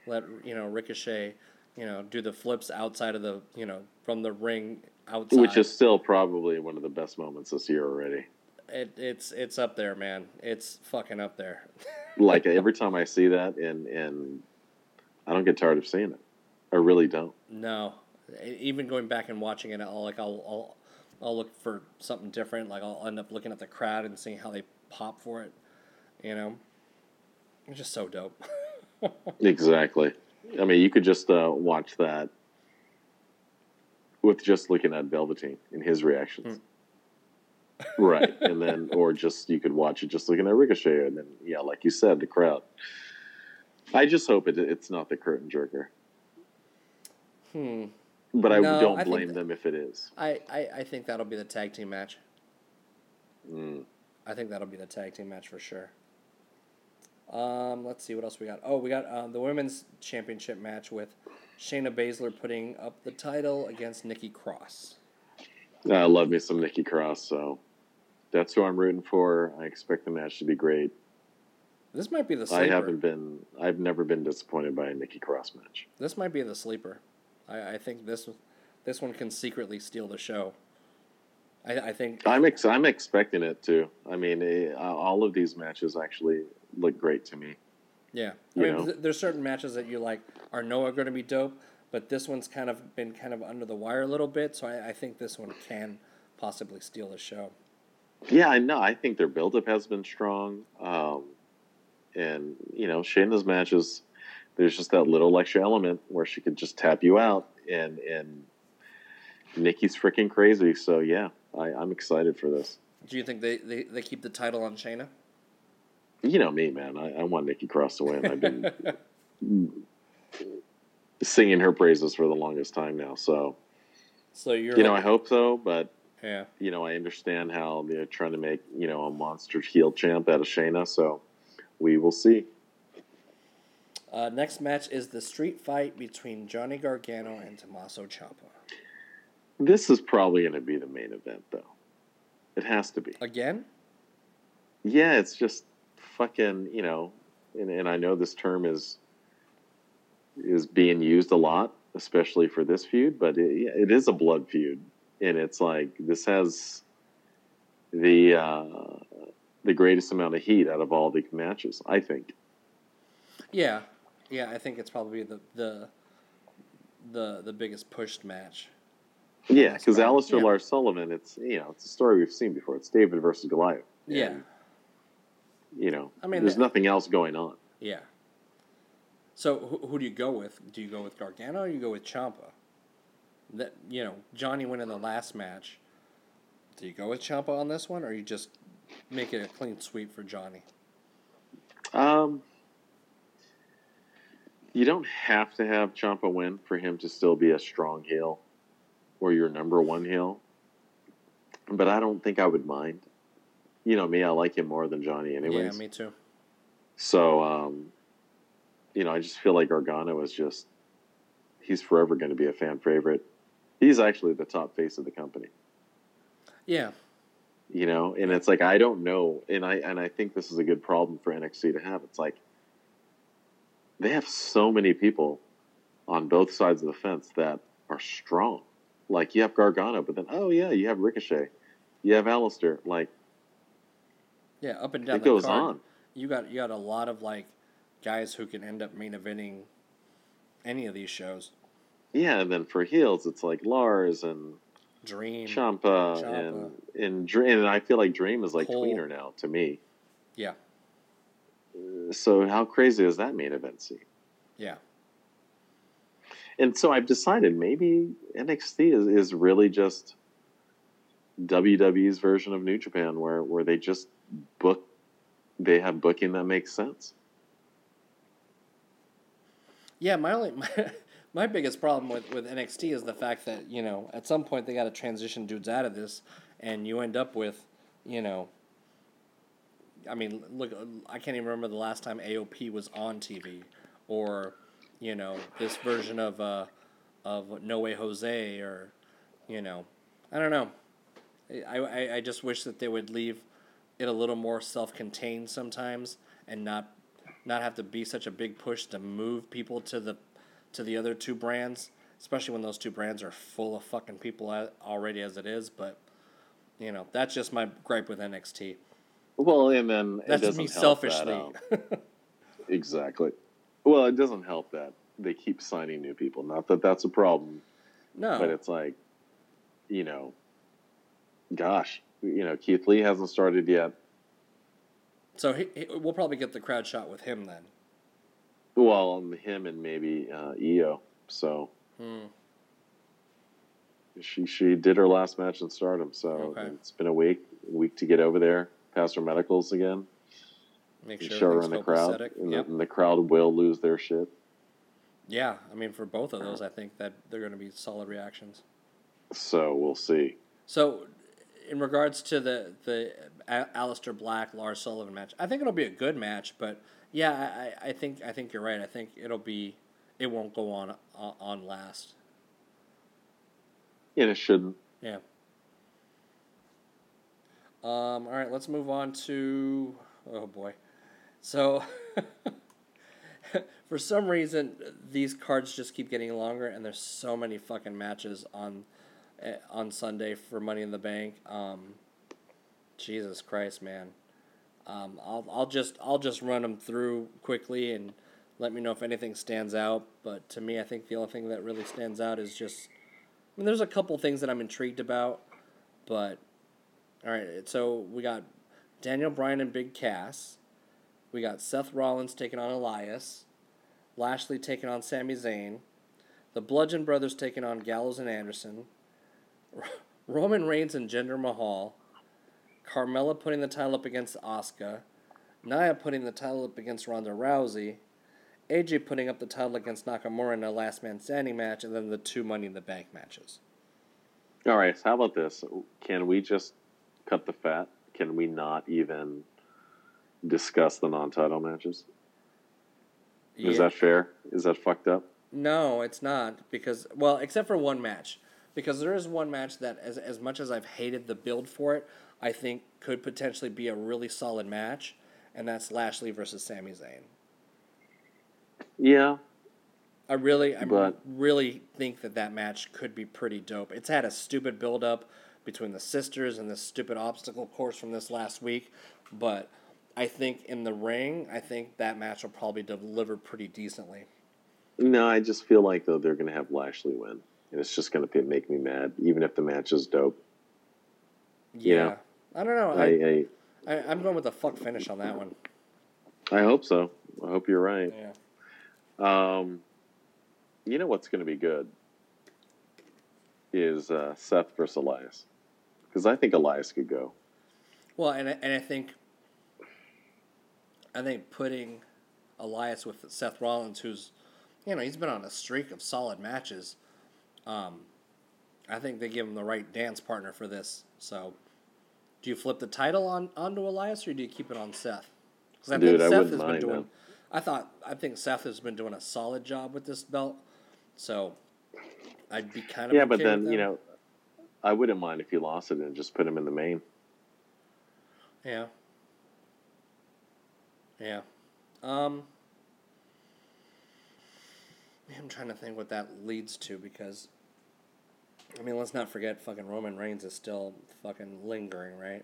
let you know Ricochet, you know, do the flips outside of the you know from the ring outside. Which is still probably one of the best moments this year already. it, it's it's up there, man. It's fucking up there. Like every time I see that, and and I don't get tired of seeing it. I really don't. No, even going back and watching it, I'll like I'll I'll, I'll look for something different. Like I'll end up looking at the crowd and seeing how they pop for it. You know, it's just so dope. Exactly. I mean, you could just uh, watch that with just looking at Velveteen and his reactions. right. And then, or just, you could watch it just looking at Ricochet. And then, yeah, like you said, the crowd. I just hope it, it's not the curtain jerker. hmm. But I No, don't I think blame them if it is. I, I I think that'll be the tag team match. Mm. I think that'll be the tag team match for sure. Um, let's see what else we got. Oh, we got uh, the women's championship match with Shayna Baszler putting up the title against Nikki Cross. I love me some Nikki Cross, so that's who I'm rooting for. I expect the match to be great. This might be the sleeper. I haven't been, I've never been disappointed by a Nikki Cross match. This might be the sleeper. I, I think this this one can secretly steal the show. I, I think I'm ex- I'm expecting it too. I mean, eh, all of these matches actually look great to me. yeah. I you mean, th- there's certain matches that you like are are going to be dope, but this one's kind of been kind of under the wire a little bit. So I, I think this one can possibly steal the show. Yeah, I know. I think their buildup has been strong, um, and you know, Shayna's matches. There's just that little extra element where she could just tap you out, and and Nikki's freaking crazy. So yeah, I, I'm excited for this. Do you think they, they, they keep the title on Shayna? You know me, man. I, I want Nikki Cross to win. I've been singing her praises for the longest time now. So So you're you know, I hope so, but yeah. you know, I understand how they're trying to make, you know, a monster heel champ out of Shayna, so we will see. Uh, next match is the street fight between Johnny Gargano and Tommaso Ciampa. This is probably going to be the main event, though. It has to be. Again? Yeah, it's just fucking, you know, and, and I know this term is is being used a lot, especially for this feud, but it, it is a blood feud, and it's like this has the uh, the greatest amount of heat out of all the matches, I think. Yeah. Yeah, I think it's probably the the the the biggest pushed match. Yeah, because. Aleister Yeah. Lars Sullivan, it's you know, it's a story we've seen before. It's David versus Goliath. Yeah. And, you know, I mean, there's the- nothing else going on. Yeah. So who, who do you go with? Do you go with Gargano or you go with Ciampa? That you know, Johnny went in the last match. Do you go with Ciampa on this one, or you just make it a clean sweep for Johnny? Um, you don't have to have Ciampa win for him to still be a strong heel or your number one heel. But I don't think I would mind. You know me, I like him more than Johnny anyways. Yeah, me too. So, um, you know, I just feel like Gargano is just, he's forever going to be a fan favorite. He's actually the top face of the company, Yeah, you know, and it's like, I don't know. And I, and I think this is a good problem for NXT to have. It's like, they have so many people on both sides of the fence that are strong. Like you have Gargano, but then, oh yeah, you have Ricochet. You have Aleister. Like yeah, up and down it goes card. on. You got you got a lot of like guys who can end up main eventing any of these shows. Yeah, and then for heels, it's like Lars and Dream. Ciampa, and and Dream, and I feel like Dream is like Cole. tweener now to me. Yeah. So how crazy is that main event scene? Yeah. And so I've decided maybe NXT is, is really just WWE's version of New Japan, where where they just book, they have booking that makes sense. Yeah, my only my, my biggest problem with, with NXT is the fact that you know at some point they got to transition dudes out of this, and you end up with, you know. I mean, look, I can't even remember the last time AOP was on TV, or, you know, this version of uh, of No Way Jose, or, you know, I don't know. I, I, I just wish that they would leave it a little more self-contained sometimes, and not not have to be such a big push to move people to the to the other two brands, especially when those two brands are full of fucking people already as it is. But you know, that's just my gripe with NXT. Well, and then it That's me help that, selfishly. um, exactly. Well, it doesn't help that they keep signing new people. Not that that's a problem, no, but it's like, you know, gosh, you know, Keith Lee hasn't started yet. so he, he, we'll probably get the crowd shot with him then. Well, um, him and maybe uh, Io. So Hmm. she she did her last match in Stardom. So Okay. it's been a week week to get over there, pass her medicals again, Make sure show her in the crowd, and, Yep. the, and the crowd will lose their shit. Yeah, I mean for both of those, I think that they're going to be solid reactions. So we'll see. So, in regards to the the Aleister Black Lars Sullivan match, I think it'll be a good match. But yeah, I, I think I think you're right. I think it'll be it won't go on on, on last. And it shouldn't. Yeah. Um. All right. Let's move on to. Oh boy. So. for some reason, these cards just keep getting longer, and there's so many fucking matches on, eh, on Sunday for Money in the Bank. Um, Jesus Christ, man. Um, I'll I'll just I'll just run them through quickly and let me know if anything stands out. But to me, I think the only thing that really stands out is just. I mean, there's a couple things that I'm intrigued about, but all right. So we got Daniel Bryan and Big Cass. We got Seth Rollins taking on Elias. Lashley taking on Sami Zayn. The Bludgeon Brothers taking on Gallows and Anderson. Roman Reigns and Jinder Mahal. Carmella putting the title up against Asuka. Nia putting the title up against Ronda Rousey. AJ putting up the title against Nakamura in a last man standing match, and then the two Money in the Bank matches. All right. So how about this? Can we just cut the fat? Can we not even discuss the non-title matches? Is Yeah. that fair? Is that fucked up? No, it's not because well, except for one match, because there is one match that, as as much as I've hated the build for it, I think could potentially be a really solid match, and that's Lashley versus Sami Zayn. Yeah. I really, I But- really think that that match could be pretty dope. It's had a stupid build up between the sisters and this stupid obstacle course from this last week, but I think in the ring, I think that match will probably deliver pretty decently. No, I just feel like though they're going to have Lashley win, and it's just going to make me mad, even if the match is dope. Yeah. I don't know. I, I, I I, I'm going with the fuck finish on that one. I hope so. I hope you're right. Yeah. Um, you know what's going to be good is uh, Seth versus Elias, because I think Elias could go. Well, and I, and I think I think putting Elias with Seth Rollins, who's you know he's been on a streak of solid matches. Um, I think they give him the right dance partner for this. So, do you flip the title on onto Elias, or do you keep it on Seth? Because I Dude, think I Seth has been doing. that. I thought I think Seth has been doing a solid job with this belt. So, I'd be kind of yeah, but then you know, I wouldn't mind if you lost it and just put him in the main. Yeah. Yeah. Um I'm trying to think what that leads to because I mean, let's not forget fucking Roman Reigns is still fucking lingering, right?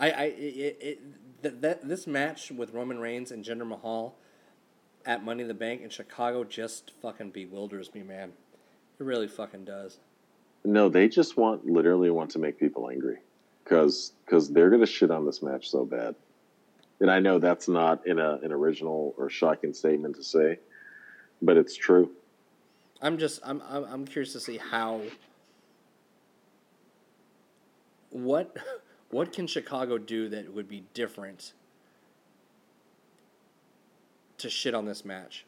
I I it, it th- that this match with Roman Reigns and Jinder Mahal at Money in the Bank in Chicago just fucking bewilders me, man. It really fucking does. No, they just want literally want to make people angry because because they're gonna shit on this match so bad. And I know that's not in a an original or shocking statement to say, but it's true. I'm just I'm I'm, I'm curious to see how what what can Chicago do that would be different to shit on this match.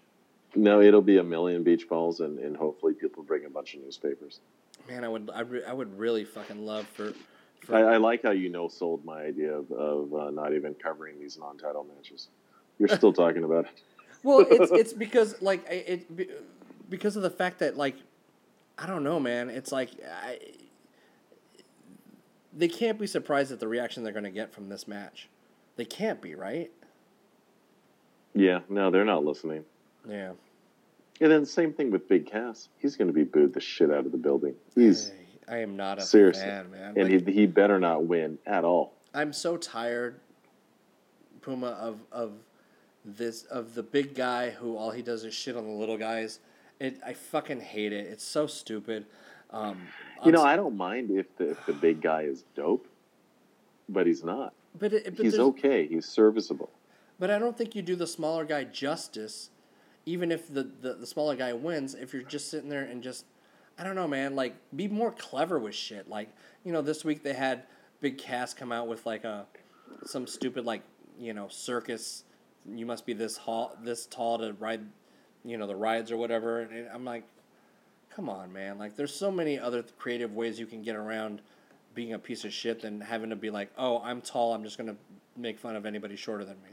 No, it'll be a million beach balls, and, and hopefully people bring a bunch of newspapers. Man, I would I, re- I would really fucking love for. for I, I like how you know sold my idea of, of uh, not even covering these non-title matches. You're still talking about it. well, it's it's because like it because of the fact that like I don't know, man. It's like I, they can't be surprised at the reaction they're going to get from this match. They can't be, right? Yeah, no, they're not listening. Yeah. And then same thing with Big Cass. He's going to be booed the shit out of the building. He's I am not a seriously, fan, man. and Like, he he better not win at all. I'm so tired, Puma, of of this of the big guy who all he does is shit on the little guys. It I fucking hate it. It's so stupid. Um, You know, I don't mind if the if the big guy is dope, but he's not. but it, but he's okay. He's serviceable. But I don't think you do the smaller guy justice, even if the, the, the smaller guy wins, if you're just sitting there and just, I don't know, man, like, be more clever with shit. Like, you know, this week they had Big Cass come out with, like, a, some stupid, like, you know, circus, you must be this, hall, this tall to ride, you know, the rides or whatever. And I'm like, come on, man. Like, there's so many other creative ways you can get around being a piece of shit than having to be like, oh, I'm tall, I'm just to make fun of anybody shorter than me.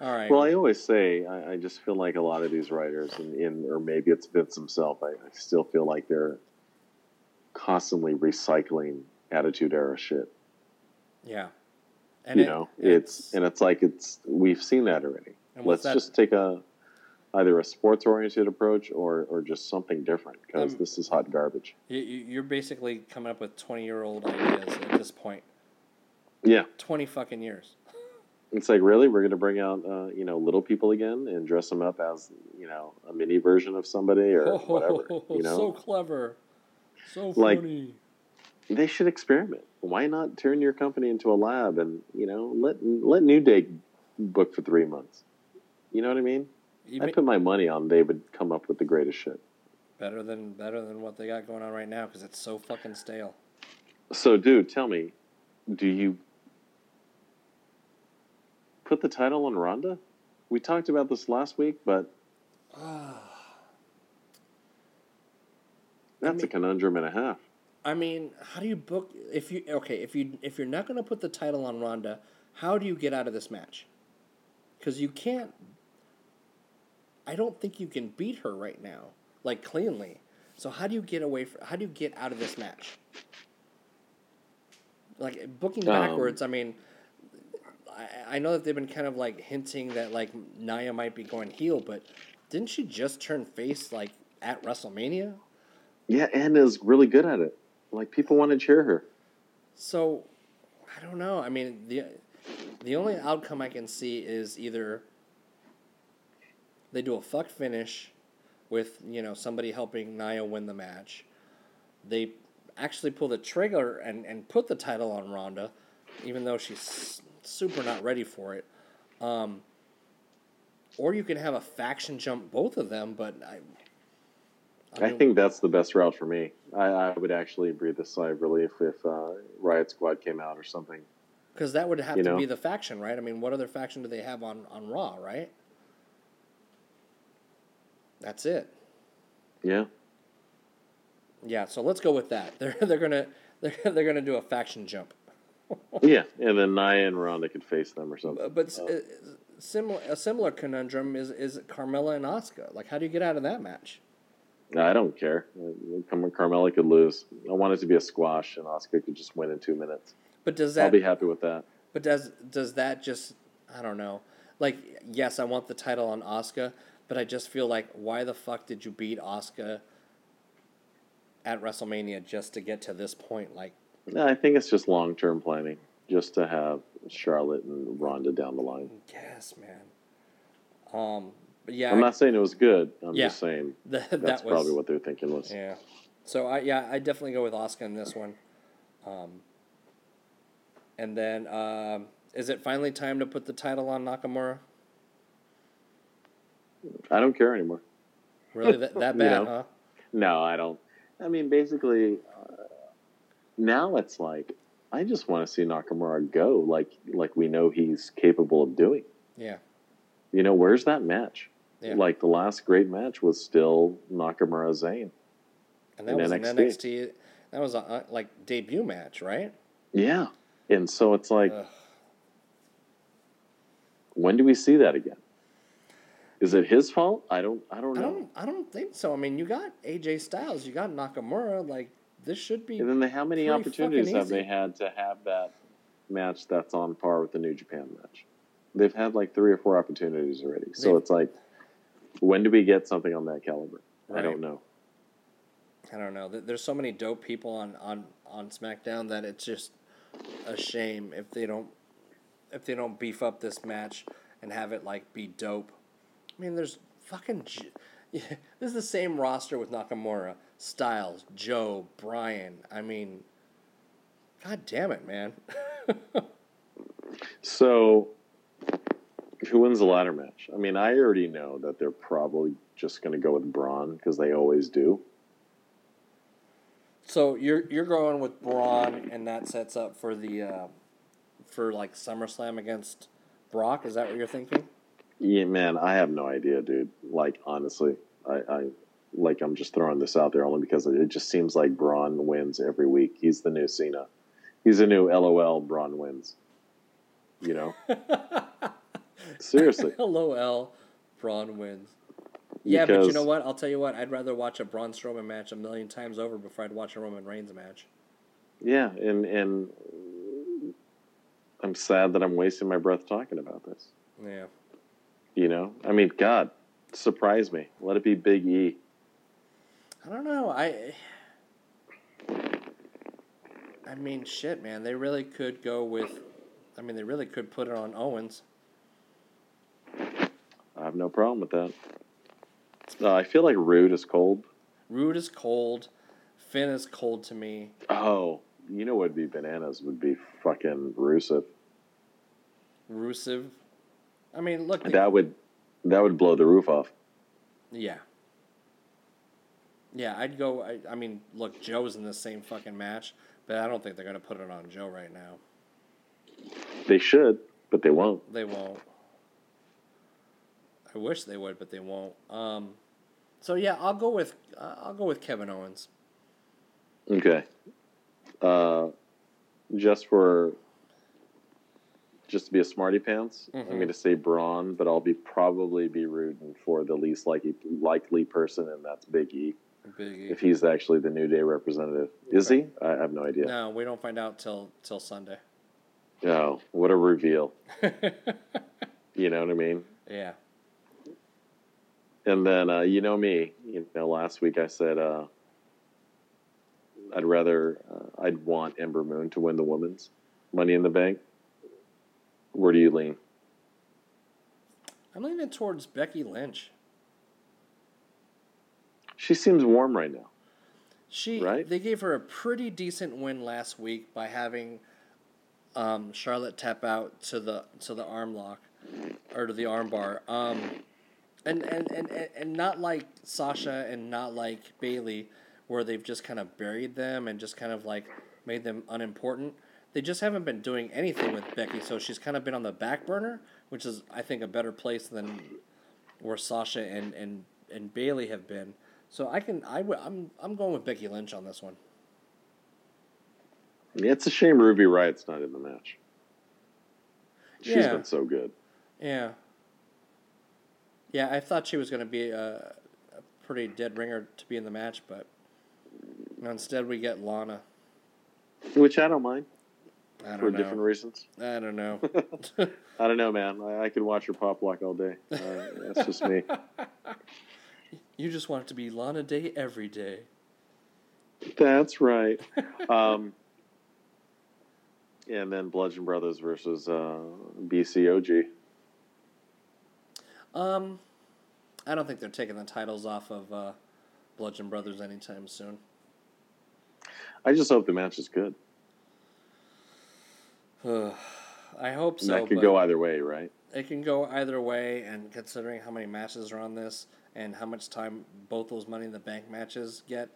All right. Well, I always say I, I just feel like a lot of these writers, and in or maybe it's Vince himself. I, I still feel like they're constantly recycling attitude era shit. Yeah. And you it- know, it's and it's like it's we've seen that already. Let's that- just take a either a sports oriented approach or or just something different because Um, this is hot garbage. you, you- you're basically coming up with 20 year old ideas at this point. Yeah, 20 fucking years. It's like really we're going to bring out uh, you know little people again and dress them up as you know a mini version of somebody or whatever. You know, so clever. So Like- funny. they should experiment. Why not turn your company into a lab and you know let let New Day book for three months? You know what I mean? You I put my money on they would come up with the greatest shit. better than better than what they got going on right now because it's so fucking stale. So, dude, tell me, do you put the title on Ronda? We talked about this last week, but that's a mean- conundrum and a half. I mean, how do you book if you okay if you if you're not going to put the title on Ronda, how do you get out of this match? Because you can't. I don't think you can beat her right now, like cleanly. So how do you get away? From, how do you get out of this match? Like booking Um, backwards. I mean, I, I know that they've been kind of like hinting that like Nia might be going heel, but didn't she just turn face like at WrestleMania? Yeah, and is really good at it. Like people want to cheer her. So, I don't know. I mean, the the only outcome I can see is either they do a fuck finish with you know somebody helping Nia win the match. They actually pull the trigger and and put the title on Ronda, even though she's super not ready for it. Um, or you can have a faction jump both of them, but I. I mean, think that's the best route for me. I, I would actually breathe a sigh of relief if uh, Riott Squad came out or something. Because that would have You to know? be the faction, right? I mean, what other faction do they have on, on Raw, right? That's it. Yeah. Yeah, so let's go with that. They're they're gonna they're, they're gonna do a faction jump. Yeah, and then Nia and Ronda could face them or something. But, but s- uh, similar a similar conundrum is is Carmella and Asuka. Like, how do you get out of that match? I don't care. Uh, Car- Carmella could lose. I want it to be a squash, and Asuka could just win in two minutes. But does that? I'll be happy with that. but does does that just I don't know. Like, yes, I want the title on Asuka, but I just feel like why the fuck did you beat Asuka at WrestleMania just to get to this point? Like, No, I think it's just long term planning, just to have Charlotte and Ronda down the line. Yes, man. Um, but yeah, I'm not saying it was good. I'm Yeah. just saying that, that that's was probably what they're thinking was. yeah. So I yeah, I definitely go with Asuka in this one. Um, and then um, is it finally time to put the title on Nakamura? I don't care anymore. Really that, that You bad, know. huh? No, I don't. I mean, basically, uh, now it's like I just want to see Nakamura go, like like we know he's capable of doing. Yeah. You know, where's that match? Yeah. Like the last great match was still Nakamura Zayn. And that was NXT. an NXT that was a uh, like debut match, right? Yeah, and so it's like, Ugh. when do we see that again? Is it his fault? I don't. I don't I know. don't I don't think so. I mean, you got AJ Styles, you got Nakamura, like this should be And then they, how many opportunities have they had to have that match that's on par with the New Japan match? They've had like three or four opportunities already. So They've- it's like, when do we get something on that caliber? I don't know. I don't know. There's so many dope people on, on, on SmackDown that it's just a shame if they don't if they don't beef up this match and have it like be dope. I mean, there's fucking yeah, this is the same roster with Nakamura, Styles, Joe, Bryan. I mean, god damn it, man. So, who wins the ladder match? I mean, I already know that they're probably just going to go with Braun because they always do. so you're you're going with Braun, and that sets up for the uh, for like SummerSlam against Brock. Is that what you're thinking? Yeah, man, I have no idea, dude. Like, honestly, I, I like I'm just throwing this out there only because it just seems like Braun wins every week. He's the new Cena. He's a new LOL. Braun wins. You know, seriously. LOL, Braun wins. Yeah, but you know what? I'll tell you what. I'd rather watch a Braun Strowman match a million times over before I'd watch a Roman Reigns match. Yeah, and and I'm sad that I'm wasting my breath talking about this. Yeah. You know, I mean, God, surprise me. Let it be Big E. I don't know. I. I mean, shit, man. They really could go with. I mean, they really could put it on Owens. I have no problem with that. Uh, I feel like Roode is cold. Roode is cold. Finn is cold to me. Oh, you know what would be bananas would be fucking Rusev. Rusev. I mean, look. they- That would that would blow the roof off. Yeah. Yeah, I'd go. I, I mean, look, Joe's in the same fucking match, but I don't think they're going to put it on Joe right now. They should, but they won't. They won't. I wish they would, but they won't. Um, so yeah, I'll go with uh, I'll go with Kevin Owens. Okay. Uh, just for just to be a smarty pants, Mhm. I'm going to say Braun, but I'll be probably be rooting for the least likely likely person, and that's Big E. Big If he's actually the New Day representative, is he? I have no idea. No, we don't find out till till Sunday. Oh, what a reveal! You know what I mean? yeah. And then uh, you know me. You know, last week I said uh, I'd rather uh, I'd want Ember Moon to win the women's Money in the Bank. Where do you lean? I'm leaning towards Becky Lynch. She seems warm right now. She Right? they gave her a pretty decent win last week by having um, Charlotte tap out to the to the arm lock or to the arm bar. Um, and, and, and, and, and not like Sasha and not like Bayley where they've just kind of buried them and just kind of like made them unimportant. They just haven't been doing anything with Becky, so she's kind of been on the back burner, which is I think a better place than where Sasha and, and, and Bayley have been. So I can I w- I'm I'm going with Becky Lynch on this one. Yeah, it's a shame Ruby Riott's not in the match. She's Yeah. been so good. Yeah. Yeah, I thought she was going to be a, a pretty dead ringer to be in the match, but instead we get Lana. Which I don't mind I for don't know. different reasons. I don't know. I don't know, man. I, I could watch her pop lock all day. Uh, that's just me. you just want it to be Lana Day every day. That's right. Um, and then Bludgeon Brothers versus uh, BCOG. Um, I don't think they're taking the titles off of uh, Bludgeon Brothers anytime soon. I just hope the match is good. I hope so. that could go either way, right? It can go either way, and considering how many matches are on this and how much time both those Money in the Bank matches get,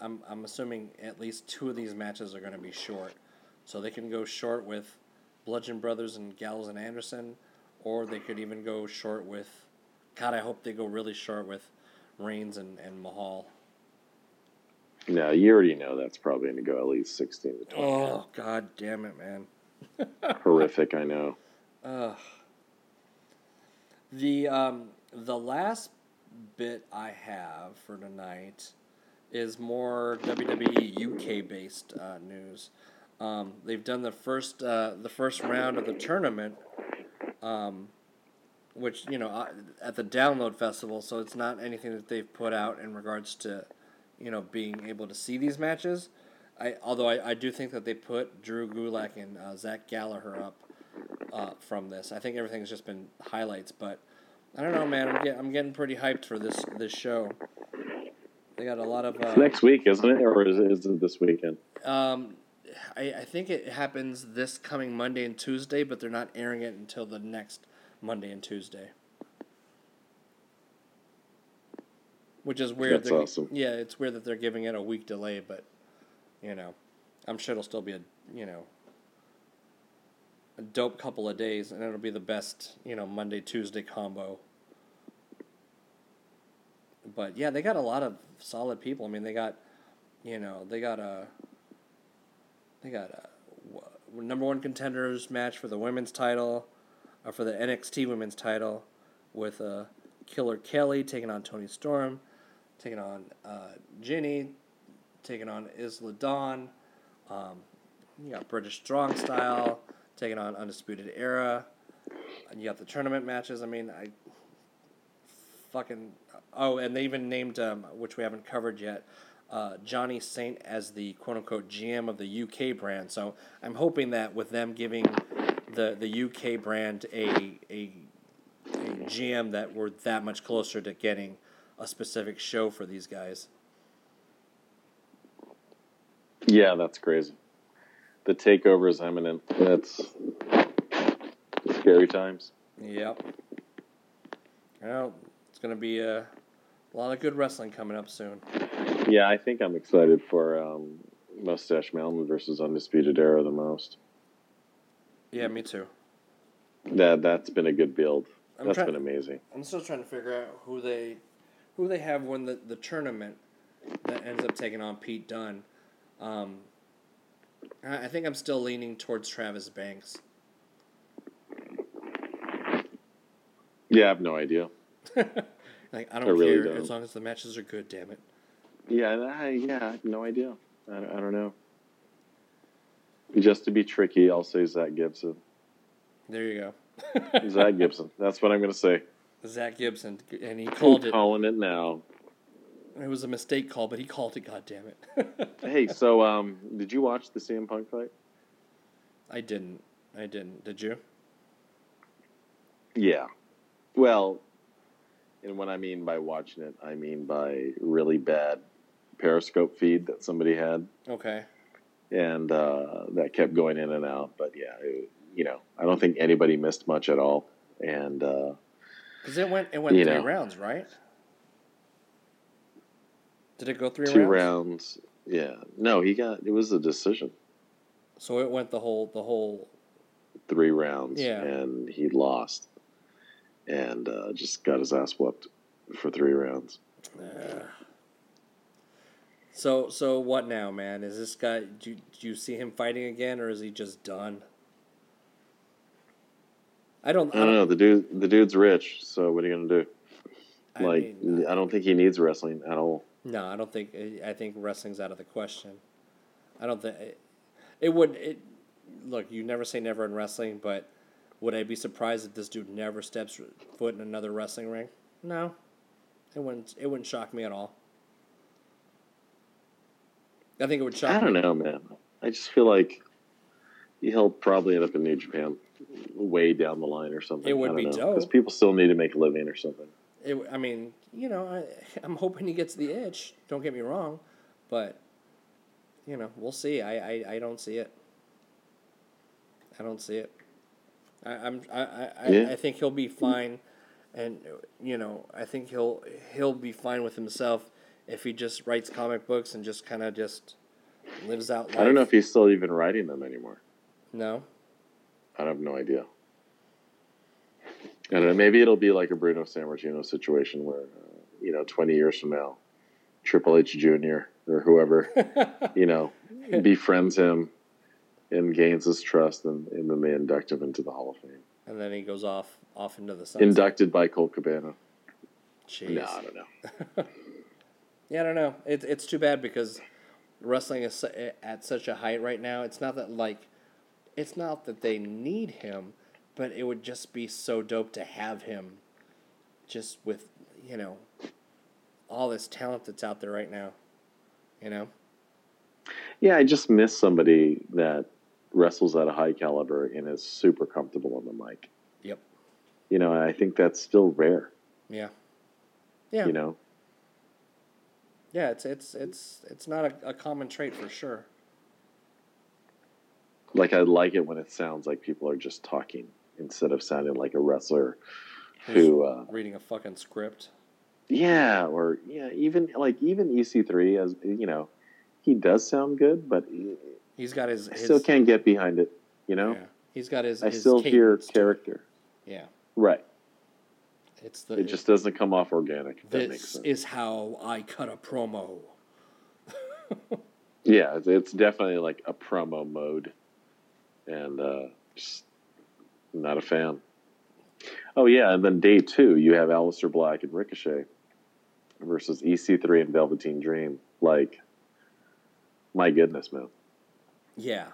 I'm I'm assuming at least two of these matches are going to be short. So they can go short with Bludgeon Brothers and Gallows and Anderson, or they could even go short with. God, I hope they go really short with Reigns and, and Mahal. No, you already know that's probably going to go at least 16 to 20. Oh, god damn it, man. Horrific, I know. Ugh. The um the last bit I have for tonight is more WWE UK based uh, news. Um, they've done the first uh, the first round of the tournament, um, which you know uh, at the Download Festival. So it's not anything that they've put out in regards to, you know, being able to see these matches. I although I, I do think that they put Drew Gulak and uh, Zach Gallagher up uh, from this. I think everything's just been highlights, but I don't know, man. I'm, get, I'm getting pretty hyped for this this show. They got a lot of. Uh, It's next week, isn't it? Or is it, is it this weekend? um, I, I think it happens this coming Monday and Tuesday, but they're not airing it until the next Monday and Tuesday. Which is weird. That's They're- awesome. Yeah, it's weird that they're giving it a week delay, but you know, I'm sure it'll still be a you know a dope couple of days, and it'll be the best you know Monday Tuesday combo. But yeah, they got a lot of solid people. I mean, they got you know they got a they got a number one contenders match for the women's title, or for the NXT women's title, with uh, Killer Kelly taking on Toni Storm, taking on uh, Jinny, taking on Isla Dawn. Um, you got British Strong Style taking on Undisputed Era. And you got the tournament matches. I mean, I fucking oh, and they even named um, which we haven't covered yet. Uh, Johnny Saint as the quote unquote GM of the UK brand. So I'm hoping that with them giving the the UK brand a a, a GM that we're that much closer to getting a specific show for these guys. Yeah, that's crazy. The takeover is imminent. That's scary times. Yep. Well, it's gonna be a, lot of good wrestling coming up soon. Yeah, I think I'm excited for um, Mustache Mountain versus Undisputed Era the most. Yeah, me too. That that's been a good build. I'm That's try- been amazing. I'm still trying to figure out who they who they have win the, the tournament that ends up taking on Pete Dunne. Um, I I think I'm still leaning towards Travis Banks. Yeah, I have no idea. Like I don't I really care don't. as long as the matches are good. Damn it. Yeah, I, yeah, I have no idea. I, I don't know. Just to be tricky, I'll say Zack Gibson. There you go. Zack Gibson. That's what I'm going to say. Zack Gibson, and he called it. Calling it now. It was a mistake call, but he called it. God damn it. Hey, so um, did you watch the CM Punk fight? I didn't. I didn't. Did you? Yeah. Well, and what I mean by watching it, I mean by really bad Periscope feed that somebody had, Okay. and uh, that kept going in and out. But yeah, it, you know, I don't think anybody missed much at all. And uh, Because it went. It went three know. rounds, right? Did it go three two rounds? rounds. Yeah. No, he got it was a decision. So it went the whole the whole Three rounds. Yeah. And he lost. And uh, just got his ass whooped for three rounds. Uh, so so what now, man? Is this guy? Do you, do you see him fighting again, or is he just done? I don't. I don't know. The dude the dude's rich, so what are you gonna do? I Like mean, I don't think he needs wrestling at all. No, I don't think. I think wrestling's out of the question. I don't think it, it would. It look. You never say never in wrestling, but would I be surprised if this dude never steps foot in another wrestling ring? No, it wouldn't. It wouldn't shock me at all. I think it would shock. I don't me. know, man. I just feel like he'll probably end up in New Japan way down the line or something. It would be Because dope. people still need to make a living or something. It, I mean, you know, I, I'm hoping he gets the itch. Don't get me wrong, but you know, we'll see. I, I, I don't see it. I don't see it. I, I'm I, I, I- Yeah. I think he'll be fine, and you know I think he'll he'll be fine with himself if he just writes comic books and just kind of just lives out. Life. I don't know if he's still even writing them anymore. no. I have no idea. I don't know. Maybe it'll be like a Bruno Sammartino situation where, uh, you know, 20 years from now, Triple H Jr. or whoever, you know, befriends him and gains his trust, and, and then they induct him into the Hall of Fame. And then he goes off off into the sunset. Inducted by Colt Cabana. Jeez. No, I don't know. Yeah, I don't know. It's it's too bad because wrestling is at such a height right now. It's not that like, it's not that they need him, but it would just be so dope to have him, just with you know, all this talent that's out there right now. You know. Yeah, I just miss somebody that wrestles at a high caliber and is super comfortable on the mic. Yep. You know, I think that's still rare. Yeah. Yeah. You know, Yeah. It's it's it's it's not a, a common trait for sure. like I like it when it sounds like people are just talking instead of sounding like a wrestler who, uh, Reading a fucking script. yeah, or yeah, even like even EC3 as you know, he does sound good, but he- He's got his. I his still can't get behind it. You know, Yeah. He's got his. I his still hear character. Yeah. Right. It's the. It just doesn't come off organic. If that makes This sense. is how I cut a promo. Yeah, it's, it's definitely like a promo mode, and uh, just not a fan. Oh yeah, and then day two you have Aleister Black and Ricochet versus EC3 and Velveteen Dream. Like, my goodness, man. Yeah,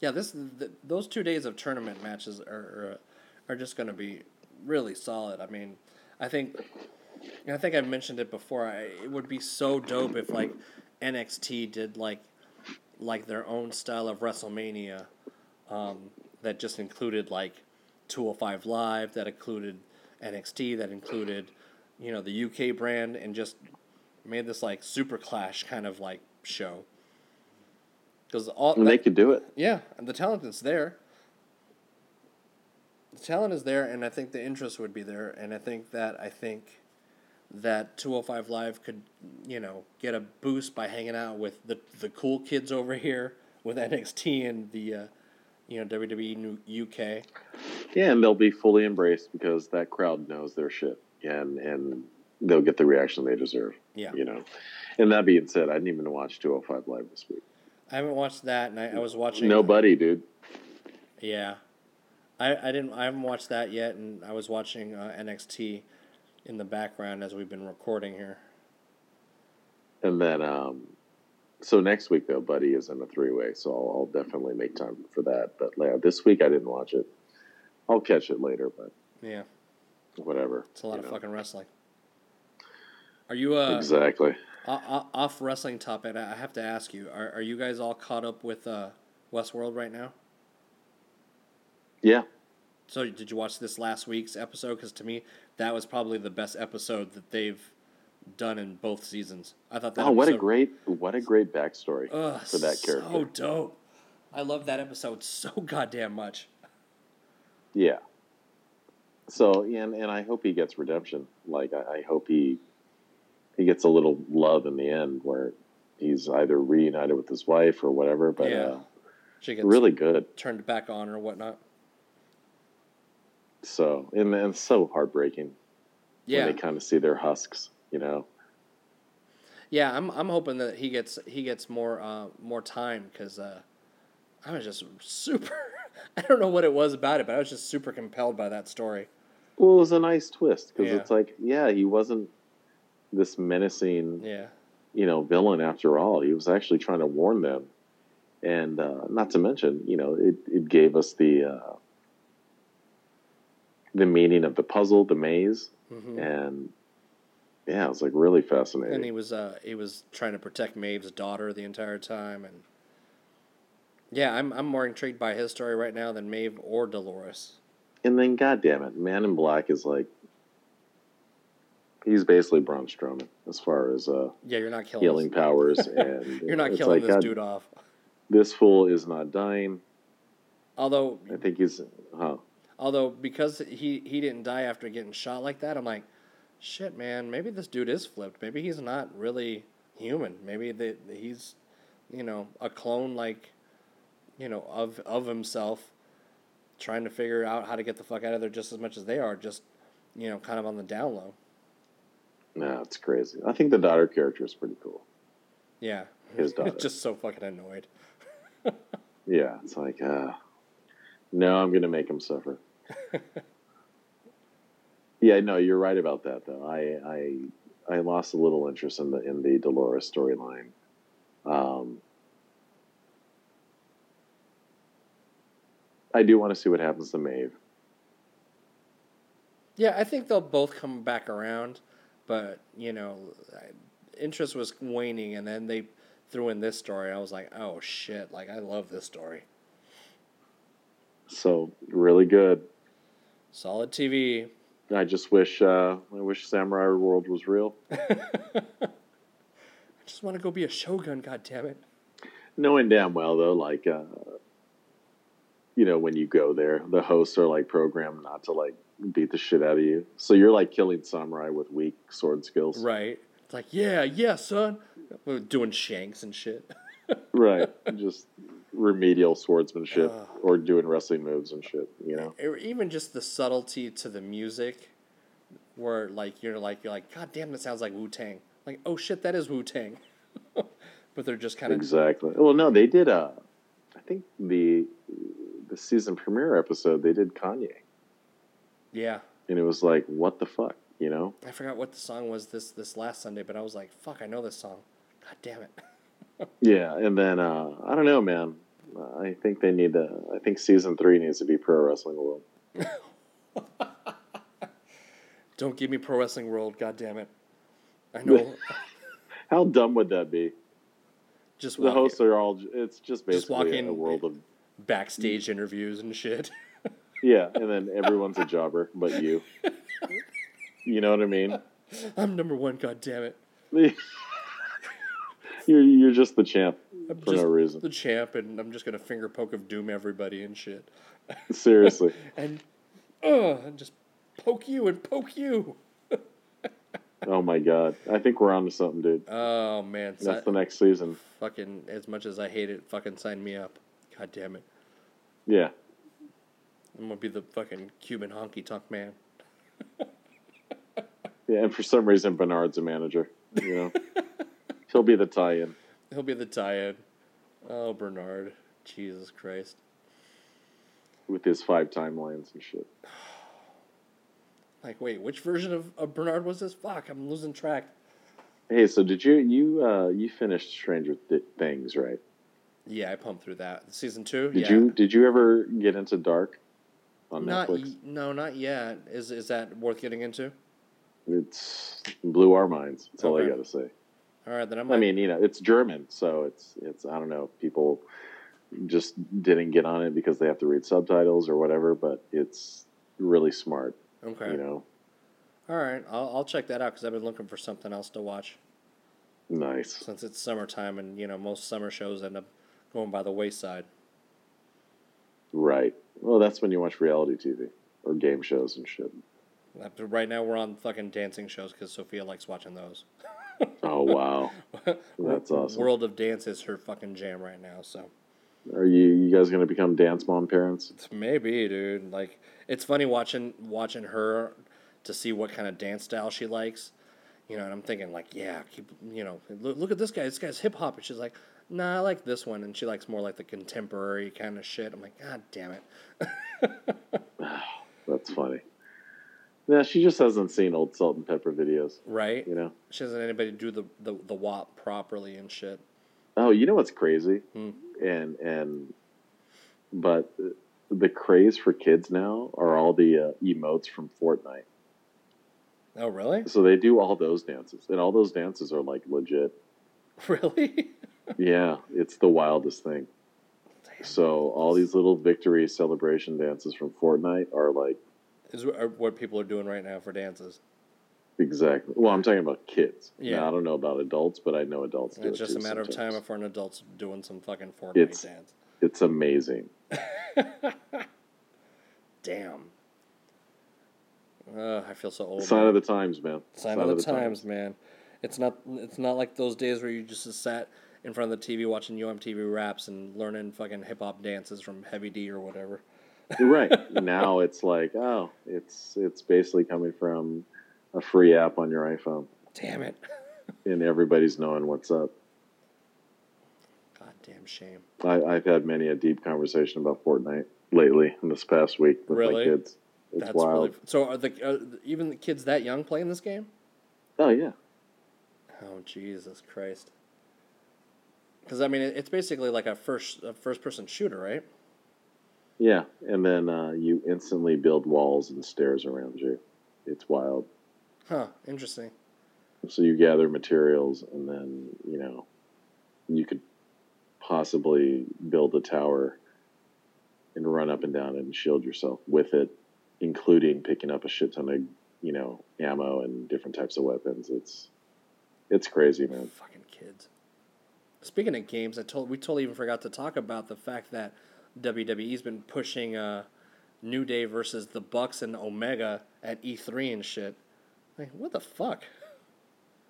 yeah. This th those two days of tournament matches are are, are just going to be really solid. I mean, I think, I think I mentioned it before. I, it would be so dope if like NXT did like like their own style of WrestleMania um, that just included like 205 Live, that included NXT, that included you know the UK brand, and just made this like super clash kind of like show. Because all And they could do it. yeah, and the talent is there. The talent is there, and I think the interest would be there, and I think that I think that 205 Live could, you know, get a boost by hanging out with the the cool kids over here with NXT and the, uh, you know, WWE UK. Yeah, and they'll be fully embraced because that crowd knows their shit, and and they'll get the reaction they deserve. Yeah. You know. And that being said, I didn't even watch 205 live this week. I haven't watched that, and I, I was watching. Nobody, dude. Yeah, I, I didn't. I haven't watched that yet, and I was watching uh, NXT in the background as we've been recording here. And then, um, so next week though, Buddy is in a three way, so I'll, I'll definitely make time for that. But yeah, this week I didn't watch it. I'll catch it later, but Yeah, whatever. it's a lot of know. fucking wrestling. Are you uh exactly. off wrestling topic? I I have to ask you: Are are you guys all caught up with uh Westworld right now? Yeah, So did you watch this last week's episode? Because to me, that was probably the best episode that they've done in both seasons. I thought that. oh, what a great, what a great backstory Ugh, for that character. So dope. I love that episode so goddamn much. Yeah. So and and I hope he gets redemption. Like I, I hope he he gets a little love in the end where he's either reunited with his wife or whatever. But Yeah. uh, She gets really good. turned back on or whatnot. So and and so heartbreaking Yeah, when they kind of see their husks. You know. yeah. I'm I'm hoping that he gets he gets more uh, more time because uh, I was just super. I don't know what it was about it, but I was just super compelled by that story. Well, it was a nice twist because Yeah. it's like, yeah, he wasn't this menacing, Yeah, you know, villain after all. He was actually trying to warn them, and uh, not to mention, you know, it it gave us the uh, the meaning of the puzzle, the maze, hmm and yeah, it was like really fascinating. and he was uh, he was trying to protect Maeve's daughter the entire time, and yeah, I'm I'm more intrigued by his story right now than Maeve or Dolores. and then, God damn it, Man in Black is like, he's basically Braun Strowman as far as uh, Yeah, you're not killing. healing This. powers, and You're not killing like, this God, dude off. This fool is not dying. Although, I think he's, huh? although because he he didn't die after getting shot like that, I'm like, shit, man. Maybe this dude is flipped. Maybe he's not really human. Maybe the, he's, you know, a clone like, you know, of of himself, trying to figure out how to get the fuck out of there just as much as they are. Just, you know, kind of on the down low. No, it's crazy. I think the daughter character is pretty cool. Yeah, His daughter. just so fucking annoyed. Yeah, it's like, uh, no, I'm gonna make him suffer. yeah, no, you're right about that though. I I I lost a little interest in the in the Dolores storyline. Um, I do want to see what happens to Maeve. Yeah, I think they'll both come back around, but you know, interest was waning, and then they threw in this story. I was like, oh shit! Like I love this story. So really good. Solid TV. I just wish uh, I wish Samurai World was real. I just want to go be a shogun. God damn it! Knowing damn well though, like uh, you know, when you go there, the hosts are like programmed not to like beat the shit out of you. So you're like killing samurai with weak sword skills. Right? It's like, yeah, yeah, son. We're doing shanks and shit. Right. Just remedial swordsmanship Ugh. or doing wrestling moves and shit, you know. or even just the subtlety to the music, where like you're like you're like, God damn, that sounds like Wu Tang. Like, oh shit, that is Wu Tang. but they're just kind of Exactly. Well, no, they did uh I think the the season premiere episode they did Kanye. yeah. And it was like, what the fuck, you know? I forgot what the song was this this last Sunday, but I was like, fuck, I know this song. God damn it. Yeah, and then uh, I don't know, man. I think they need to. I think season three needs to be Pro Wrestling World. Don't give me Pro Wrestling World, god damn it. I know How dumb would that be? just The hosts are all. It's just Just basically in- a world of backstage interviews and shit. yeah, and then everyone's a jobber but you. You know what I mean? I'm number one, god damn it. You're you're just the champ I'm for just no reason. the champ and I'm just gonna finger poke of doom everybody and shit. Seriously. And uh and just poke you and poke you. Oh my god. I think we're on to something, dude. Oh man, si- That's the next season. fucking as much as I hate it, fucking sign me up. God damn it. Yeah. I'm gonna be the fucking Cuban honky tonk man. Yeah, and for some reason Bernard's a manager. You know, he'll be the tie-in. He'll be the tie-in. Oh, Bernard. Jesus Christ. with his five timelines and shit. Like, wait, which version of, of Bernard was this? Fuck, I'm losing track. Hey, so did you you uh, you finished Stranger Th- Things, right? Yeah, I pumped through that. Season two? Did yeah. you did you ever get into Dark on Not Netflix? y- no, not yet. Is is that worth getting into? It's blew our minds. That's all I got to say. All right, then I'm. I mean, you know, it's German, so it's it's I don't know people just didn't get on it because they have to read subtitles or whatever, but it's really smart. okay. You know, All right, I'll I'll check that out because I've been looking for something else to watch nice. since it's summertime and you know most summer shows end up going by the wayside. Right. Well, that's when you watch reality TV or game shows and shit. Right now we're on fucking dancing shows because Sophia likes watching those. Oh wow, that's awesome. World of Dance is her fucking jam right now. So Are you you guys gonna become dance mom parents? maybe, dude. Like it's funny watching watching her to see what kind of dance style she likes. You know, and I'm thinking like, yeah, keep you know, look, look at this guy. This guy's hip hop, and she's like, nah, I like this one, and she likes more like the contemporary kind of shit. I'm like, god damn it. That's funny. Yeah, she just hasn't seen old Salt-N-Pepa videos. Right? You know. She doesn't anybody do the the the WAP properly and shit. Oh, you know what's crazy? Hmm. And and but the craze for kids now are all the uh, emotes from Fortnite. Oh, really? So they do all those dances, and all those dances are like legit. Really? Yeah, it's the wildest thing. So all these little victory celebration dances from Fortnite are like Is what people are doing right now for dances. Exactly. Well, I'm talking about kids. Yeah. Now, I don't know about adults, but I know adults do It's it just a matter of time sometimes. before an adult's doing some fucking Fortnite It's- dance. It's amazing. Damn. Uh, I feel so old. Sign of the times, man. Sign of the times, man. It's not. It's not like those days where you just sat in front of the TV watching Yo MTV raps and learning fucking hip hop dances from Heavy D or whatever. Right now, it's like, oh, it's it's basically coming from a free app on your iPhone, Damn it. and everybody's knowing what's up. Goddamn shame. I, I've had many a deep conversation about Fortnite lately in this past week with Really? my kids. It's That's wild. really. So are the are even the kids that young playing this game? Oh yeah, Oh Jesus Christ. Because I mean, it's basically like a first a first person shooter, right? Yeah, and then uh, you instantly build walls and stairs around you. It's wild. Huh. Interesting. So you gather materials, and then you know you could possibly build a tower and run up and down it and shield yourself with it, including picking up a shit ton of you know ammo and different types of weapons. It's it's crazy, man. Fucking kids. Speaking of games, I told we totally even forgot to talk about the fact that WWE's been pushing uh, New Day versus the Bucks and Omega at E3 and shit. Like, what the fuck?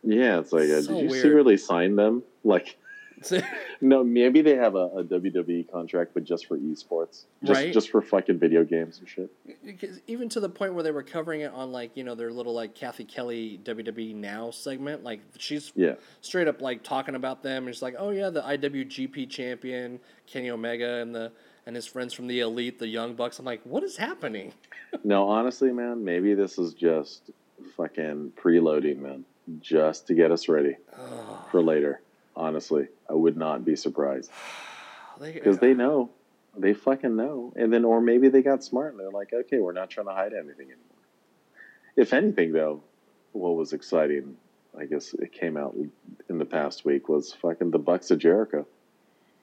Yeah, it's like, uh, So did you weird. secretly sign them? Like, no, maybe they have a, a WWE contract, but just for esports, just Right. just for fucking video games and shit. Because even to the point where they were covering it on like you know their little like Cathy Kelly WWE Now segment, like she's Yeah, straight up like talking about them. And she's like, oh yeah, the IWGP champion Kenny Omega and the and his friends from the Elite, the Young Bucks. I'm like, what is happening? no, honestly, man, maybe this is just fucking preloading, man, just to get us ready for later. Honestly, I would not be surprised because they know, they fucking know, and then or maybe they got smart and they're like, okay, we're not trying to hide anything anymore. If anything, though, what was exciting, I guess it came out in the past week was fucking the Bucks of Jericho,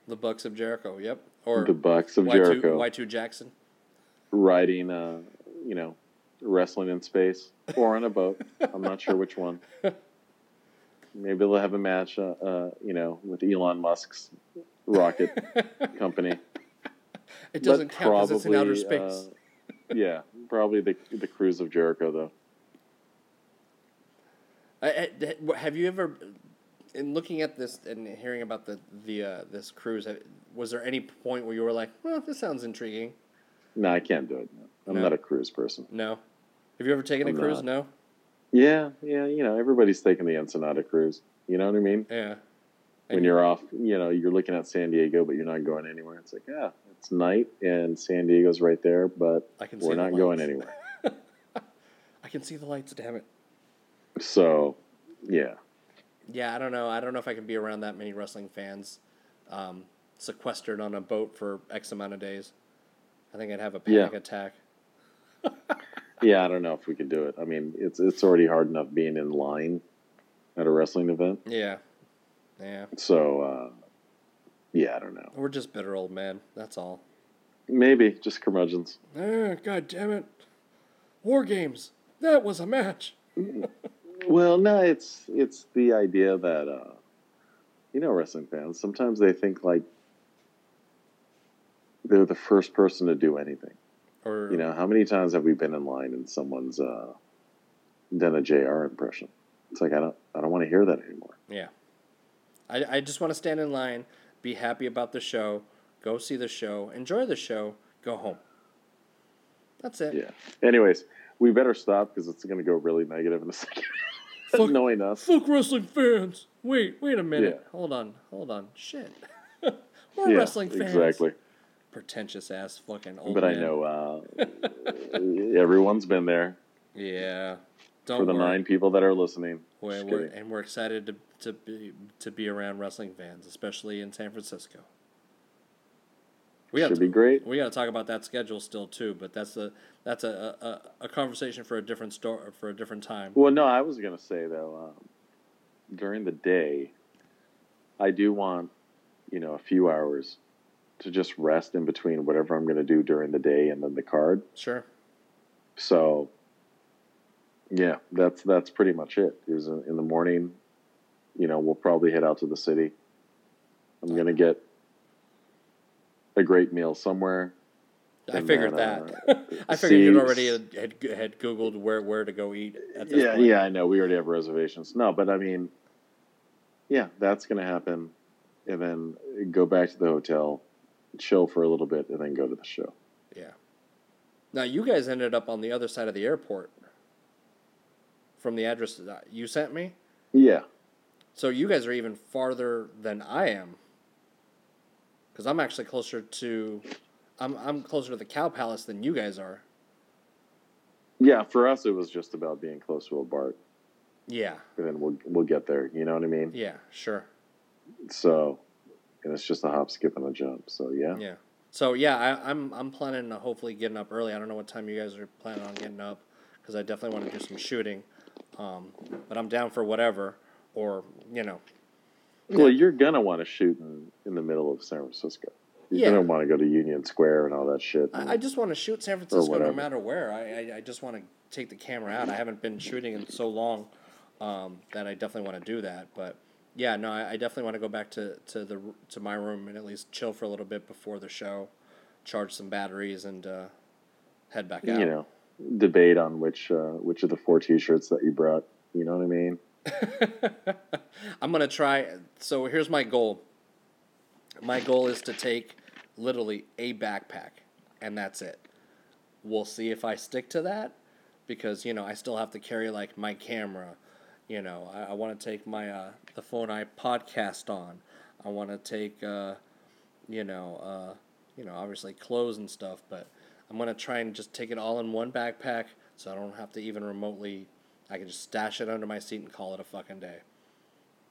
the Bucks of Jericho. Yep. Or the Bucks of Y two Jericho Y two Jackson. riding, uh, you know, wrestling in space or on a boat. I'm not sure which one. Maybe they'll have a match, uh, uh, you know, with Elon Musk's rocket company. It doesn't But count because it's in outer space. uh, yeah, probably the the cruise of Jericho though. I, I- have you ever, in looking at this and hearing about the the uh, this cruise, was there any point where you were like, "Well, this sounds intriguing"? No, I can't do it. No. I'm No. not a cruise person. No. Have you ever taken a I'm cruise? not. No. Yeah, yeah, you know, everybody's taking the Ensenada cruise. You know what I mean? Yeah. When And- you're off, you know, you're looking at San Diego, but you're not going anywhere. It's like, yeah, it's night and San Diego's right there, but I can we're not going anywhere. I can see the lights. Damn it. So, yeah, Yeah, I don't know. I don't know if I can be around that many wrestling fans, um, sequestered on a boat for X amount of days. I think I'd have a panic Yeah. attack. yeah, I don't know if we could do it. I mean, it's it's already hard enough being in line at a wrestling event. Yeah. Yeah. So, uh, yeah, I don't know. We're just bitter old men. That's all. Maybe just curmudgeons. Eh, God damn it. War games. That was a match. Well, no, it's it's the idea that uh, you know, wrestling fans sometimes they think like they're the first person to do anything. Or You know, how many times have we been in line and someone's uh, done a JR impression? It's like I don't I don't want to hear that anymore. Yeah. I, I just want to stand in line, be happy about the show, go see the show, enjoy the show, go home. That's it. Yeah. Anyways, we better stop because it's going to go really negative in a second. Fuck- Knowing us. Fuck wrestling fans. Wait, wait a minute. Yeah. Hold on, hold on. Shit. We're Yeah, wrestling fans. Exactly. Pretentious ass fucking old But I know uh, everyone's been there. Yeah. Don't For the worry. nine people that are listening. We're, we're, and we're excited to, to be to be around wrestling fans, especially in San Francisco. We Should be great. we got to talk about that schedule still too, but that's a that's a, a, a conversation for a different store for a different time. Well, no, I was going to say though, um, during the day, I do want, you know, a few hours to just rest in between whatever I'm going to do during the day and then the card. Sure. So, yeah, that's that's pretty much it. Is in in the morning, you know, we'll probably head out to the city. I'm gonna get a great meal somewhere. I figured then, that. Uh, I figured you'd already had, had, Googled where, where to go eat at this Yeah, point. yeah, I know. We already have reservations. No, but I mean, yeah, that's gonna happen, and then go back to the hotel, chill for a little bit, and then go to the show. Yeah. Now, you guys ended up on the other side of the airport from the address that you sent me. Yeah, So you guys are even farther than I am. Because I'm actually closer to. I'm, I'm closer to the Cow Palace than you guys are. yeah. For us, it was just about being close to a BART, Yeah. and then we'll we'll get there. You know what I mean? Yeah, sure. So, and it's just a hop, skip, and a jump. So yeah, Yeah. So yeah, I, I'm I'm planning to hopefully getting up early. I don't know what time you guys are planning on getting up, because I definitely want to do some shooting. Um, but I'm down for whatever, or you know, Well, you're gonna want to shoot in, in the middle of San Francisco. You're Yeah. gonna want to go to Union Square and all that shit. I, I just want to shoot San Francisco no matter where. I, I, I just want to take the camera out. I haven't been shooting in so long um, that I definitely want to do that. But yeah, no, I, I definitely want to go back to, to the to my room and at least chill for a little bit before the show, charge some batteries, and uh, head back out. you know, debate on which uh, which of the four T-shirts that you brought. You know what I mean? I'm gonna try. So here's my goal. My goal is to take literally a backpack, and that's it. We'll see if I stick to that, because you know I still have to carry like my camera. You know, I, I want to take my uh, the phone I podcast on. I want to take, uh, you know, uh, you know, obviously clothes and stuff. But I'm gonna try and just take it all in one backpack, so I don't have to even remotely. I can just stash it under my seat and call it a fucking day.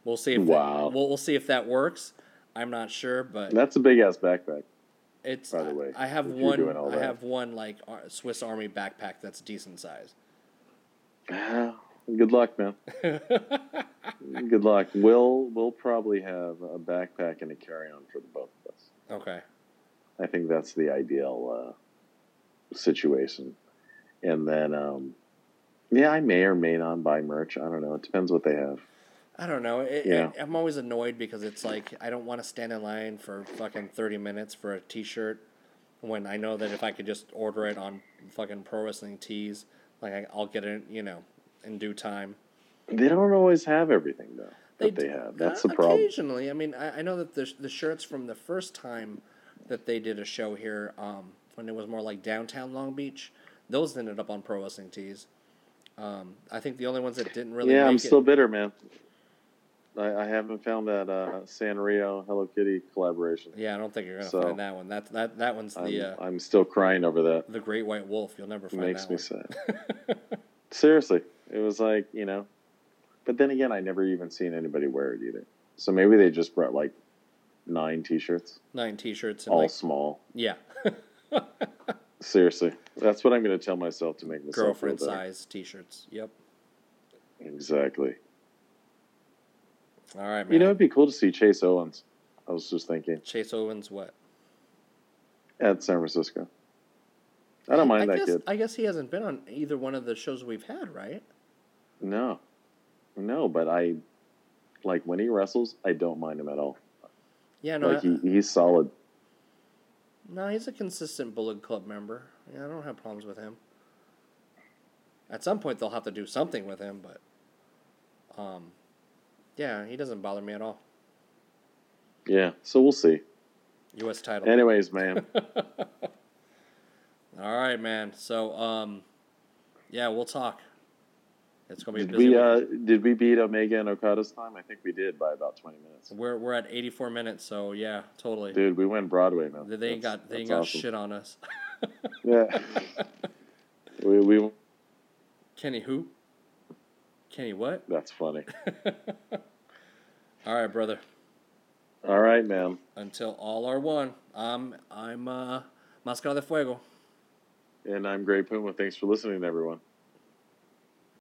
We'll see if Wow. that, we'll, we'll see if that works. I'm not sure, but That's a big ass backpack. it's by the way, I have if you're doing one. I that. have one like Swiss Army backpack that's decent size. Good luck, man. Good luck. We'll we'll probably have a backpack and a carry on for the both of us. Okay. I think that's the ideal uh, situation. And then, um, yeah, I may or may not buy merch. I don't know. It depends what they have. I don't know. It, Yeah. it- I'm always annoyed because it's like I don't want to stand in line for fucking 30 minutes for a T-shirt when I know that if I could just order it on fucking Pro Wrestling Tees, like I, I'll get it, you know, in due time. They don't always have everything though that they, d- have. That's uh, the problem. Occasionally, I mean, I, I know that the the shirts from the first time that they did a show here, um, when it was more like downtown Long Beach, those ended up on Pro Wrestling Tees. Um, I think the only ones that didn't really yeah, I'm it, still bitter, man. I, I haven't found that uh, Sanrio Hello Kitty collaboration. Yeah, I don't think you're gonna So- find that one. That that that one's I'm, the uh, I'm still crying over that. the Great White Wolf. You'll never It find makes that me one. sad. Seriously, it was like you know, but then again, I never even seen anybody wear it either. So maybe they just brought like nine T-shirts, Nine T-shirts and all like small. yeah, Seriously, that's what I'm going to tell myself to make myself girlfriend size T-shirts. Yep. Exactly. All right, man. You know, it'd be cool to see Chase Owens. I was just thinking Chase Owens, what? at San Francisco. I don't mind I that guess, kid. I guess he hasn't been on either one of the shows we've had, right? No, no, but I like when he wrestles. I don't mind him at all. Yeah, no, like I- he, he's solid. No, he's a consistent Bullet Club member. Yeah, I don't have problems with him. At some point, they'll have to do something with him, but, um, yeah, he doesn't bother me at all. Yeah, so we'll see. U.S. title. Anyways, man, All right, man. So, um, yeah, we'll talk. It's gonna be a did busy. we uh, did we beat Omega and Okada's time? I think we did by about twenty minutes. We're we're at 84 minutes, so yeah, totally. Dude, we went Broadway, man. they ain't got they ain't that's got awesome. shit on us. Yeah, we, we Kenny who? Kenny what? that's funny. All right, brother. All right, man. Until all are one. I'm I'm uh Máscara de Fuego. And I'm Great Puma. Thanks for listening, everyone.